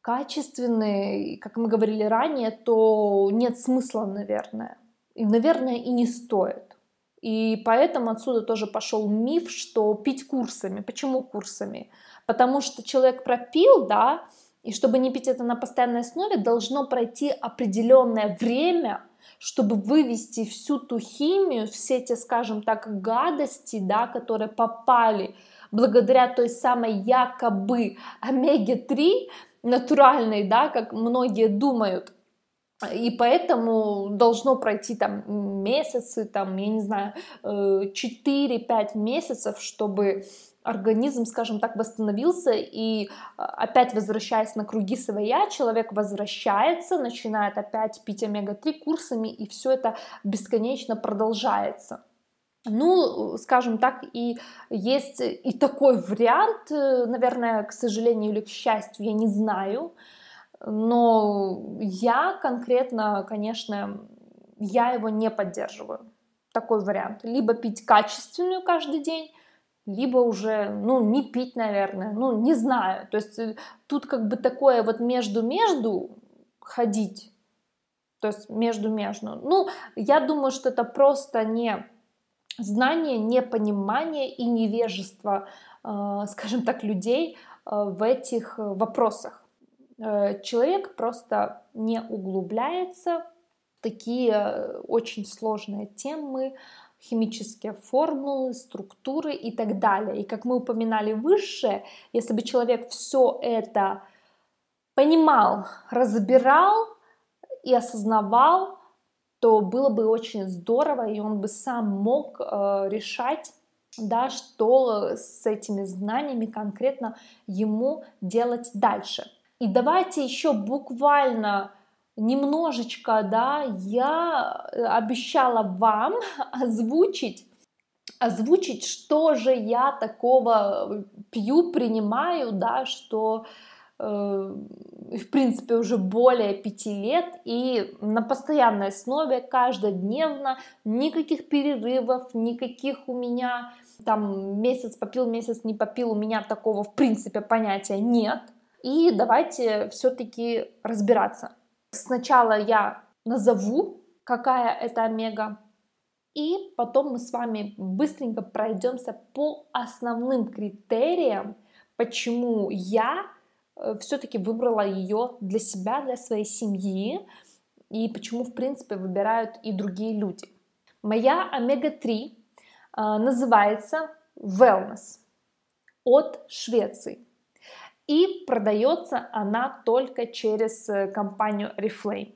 S1: качественный, как мы говорили ранее, то нет смысла, наверное. И, наверное, и не стоит. И поэтому отсюда тоже пошел миф, что пить курсами. Почему курсами? Потому что человек пропил, да, и чтобы не пить это на постоянной основе, должно пройти определенное время, чтобы вывести всю ту химию, все те, скажем так, гадости, да, которые попали благодаря той самой якобы омеге-3 натуральной, да, как многие думают, и поэтому должно пройти там месяцы, там, я не знаю, 4-5 э, месяцев, чтобы организм, скажем так, восстановился, и а, опять возвращаясь на круги своя, человек возвращается, начинает опять пить омега-3 курсами, и все это бесконечно продолжается. Ну, скажем так, и есть и такой вариант, э, наверное, к сожалению или к счастью, я не знаю, но я конкретно, конечно, я его не поддерживаю. Такой вариант. Либо пить качественную каждый день, либо уже, ну, не пить, наверное, ну, не знаю. То есть э, тут как бы такое вот между-между ходить, то есть между-между. Ну, я думаю, что это просто не знание, непонимание и невежество, э, скажем так, людей э, в этих вопросах. Человек просто не углубляется в такие очень сложные темы, химические формулы, структуры и так далее. И как мы упоминали выше, если бы человек все это понимал, разбирал и осознавал, то было бы очень здорово, и он бы сам мог э, решать, да, что с этими знаниями конкретно ему делать дальше. И давайте еще буквально немножечко, да, я обещала вам озвучить, озвучить, что же я такого пью, принимаю, да, что э, в принципе уже более пяти лет и на постоянной основе каждодневно никаких перерывов никаких у меня там месяц попил месяц не попил у меня такого в принципе понятия нет. И давайте все-таки разбираться. Сначала я назову, какая это омега, и потом мы с вами быстренько пройдемся по основным критериям, почему я э, все-таки выбрала ее для себя, для своей семьи, и почему, в принципе, выбирают и другие люди. Моя омега-3 э, называется Wellness от Швеции. И продается она только через э, компанию Reflame.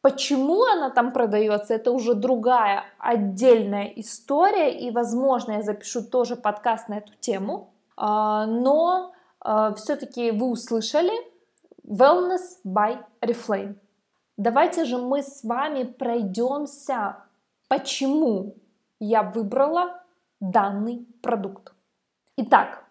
S1: Почему она там продается, это уже другая отдельная история, и, возможно, я запишу тоже подкаст на эту тему. А, но все-таки вы услышали Wellness by Reflame. Давайте же мы с вами пройдемся, почему я выбрала данный продукт. Итак,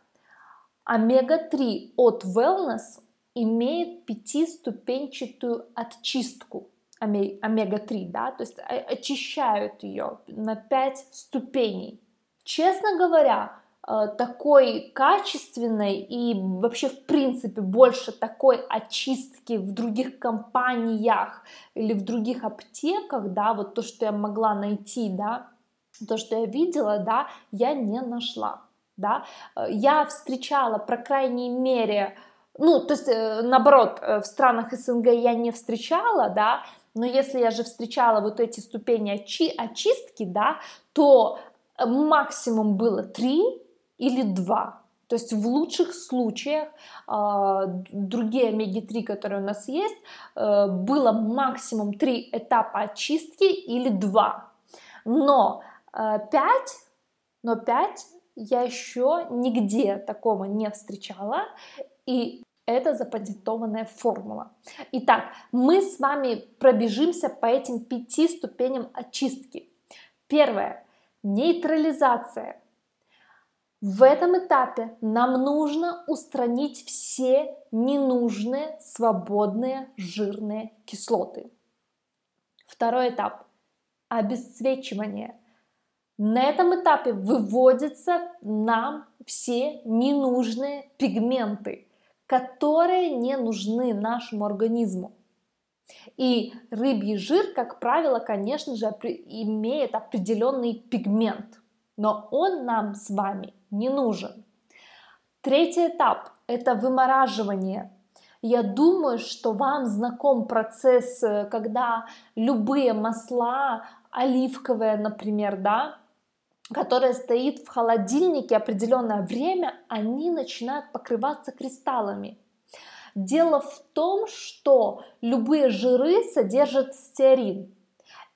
S1: Омега-3 от Wellness имеет пятиступенчатую очистку омега-3, да, то есть очищают ее на 5 ступеней. Честно говоря, э, такой качественной и вообще в принципе больше такой очистки в других компаниях или в других аптеках, да, вот то, что я могла найти, да, то, что я видела, да, я не нашла да, э, я встречала, по крайней мере, ну, то есть, э, наоборот, э, в странах СНГ я не встречала, да, но если я же встречала вот эти ступени очи очистки, да, то максимум было три или два. То есть в лучших случаях другие омеги-3, которые у нас есть, было максимум три этапа очистки или два. Но 5, но 5 я еще нигде такого не встречала, и это запатентованная формула. Итак, мы с вами пробежимся по этим пяти ступеням очистки. Первое – нейтрализация. В этом этапе нам нужно устранить все ненужные свободные жирные кислоты. Второй этап – обесцвечивание – на этом этапе выводятся нам все ненужные пигменты, которые не нужны нашему организму. И рыбий жир, как правило, конечно же, имеет определенный пигмент, но он нам с вами не нужен. Третий этап – это вымораживание. Я думаю, что вам знаком процесс, э, когда любые масла, оливковые, например, да, которая стоит в холодильнике определенное время, они начинают покрываться кристаллами. Дело в том, что любые жиры содержат стеарин.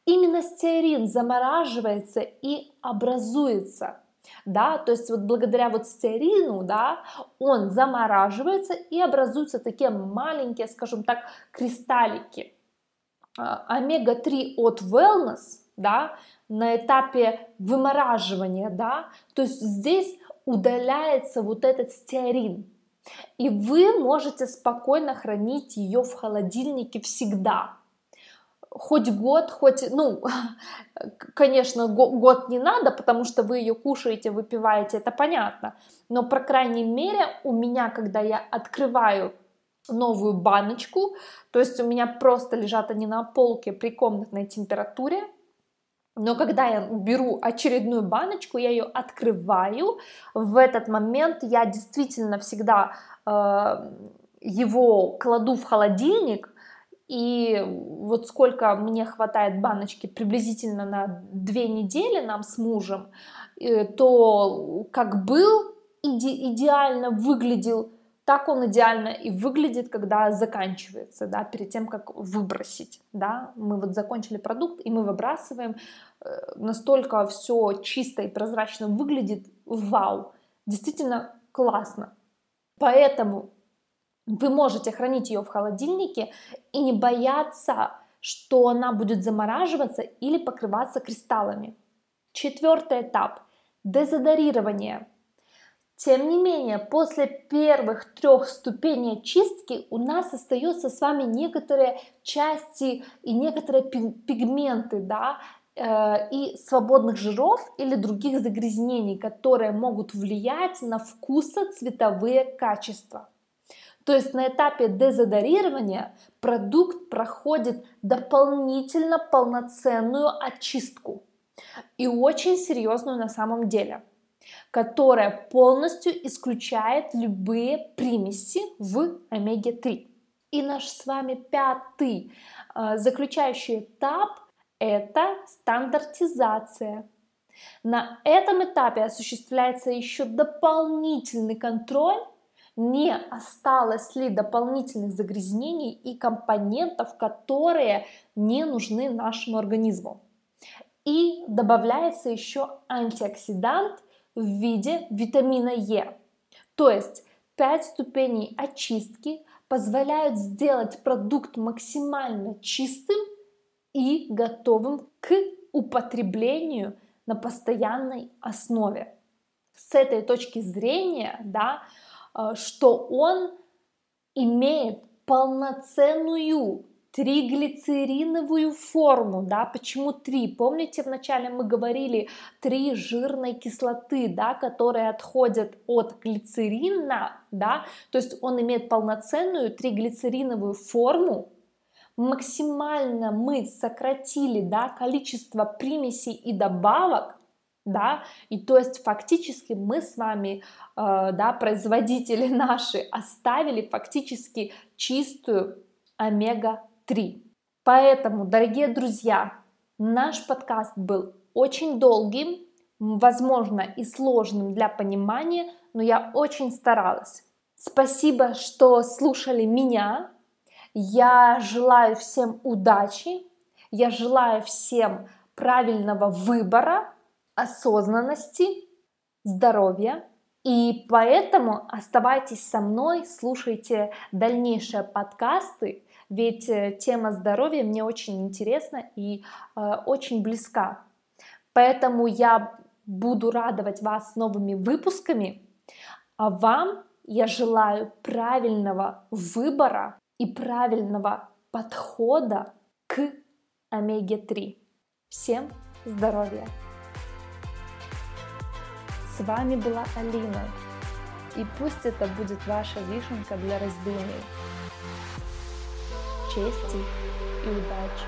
S1: Именно стеарин замораживается и образуется. Да, то есть вот благодаря вот стеарину, да, он замораживается и образуются такие маленькие, скажем так, кристаллики. А, омега-3 от Wellness, да, на этапе вымораживания, да, то есть здесь удаляется вот этот стеарин, и вы можете спокойно хранить ее в холодильнике всегда. Хоть год, хоть, ну, конечно, год не надо, потому что вы ее кушаете, выпиваете, это понятно. Но, по крайней мере, у меня, когда я открываю новую баночку, то есть у меня просто лежат они на полке при комнатной температуре, но когда я беру очередную баночку, я ее открываю, в этот момент я действительно всегда э, его кладу в холодильник, и вот сколько мне хватает баночки приблизительно на две недели нам с мужем, э, то как был иде идеально выглядел, так он идеально и выглядит, когда заканчивается, да, перед тем, как выбросить, да, мы вот закончили продукт, и мы выбрасываем, э, настолько все чисто и прозрачно выглядит, вау, действительно классно. Поэтому вы можете хранить ее в холодильнике и не бояться, что она будет замораживаться или покрываться кристаллами. Четвертый этап – дезодорирование. Тем не менее, после первых трех ступеней очистки у нас остаются с вами некоторые части и некоторые пигменты, да, э, и свободных жиров или других загрязнений, которые могут влиять на вкусоцветовые качества. То есть на этапе дезодорирования продукт проходит дополнительно полноценную очистку и очень серьезную на самом деле, которая полностью исключает любые примеси в омеге-3. И наш с вами пятый э, заключающий этап – это стандартизация. На этом этапе осуществляется еще дополнительный контроль не осталось ли дополнительных загрязнений и компонентов, которые не нужны нашему организму. И добавляется еще антиоксидант в виде витамина Е. То есть 5 ступеней очистки позволяют сделать продукт максимально чистым и готовым к употреблению на постоянной основе. С этой точки зрения, да, что он имеет полноценную триглицериновую форму, да, почему три? Помните, вначале мы говорили три жирной кислоты, да, которые отходят от глицерина, да, то есть он имеет полноценную триглицериновую форму, максимально мы сократили, да, количество примесей и добавок, да, и то есть фактически мы с вами, э, да, производители наши оставили фактически чистую омега-3. Поэтому, дорогие друзья, наш подкаст был очень долгим, возможно, и сложным для понимания, но я очень старалась. Спасибо, что слушали меня. Я желаю всем удачи, я желаю всем правильного выбора, осознанности, здоровья. И поэтому оставайтесь со мной, слушайте дальнейшие подкасты, ведь э, тема здоровья мне очень интересна и э, очень близка. Поэтому я буду радовать вас новыми выпусками, а вам я желаю правильного выбора и правильного подхода к омеге-3. Всем здоровья! С вами была Алина. И пусть это будет ваша вишенка для раздумий. Чести и удачи!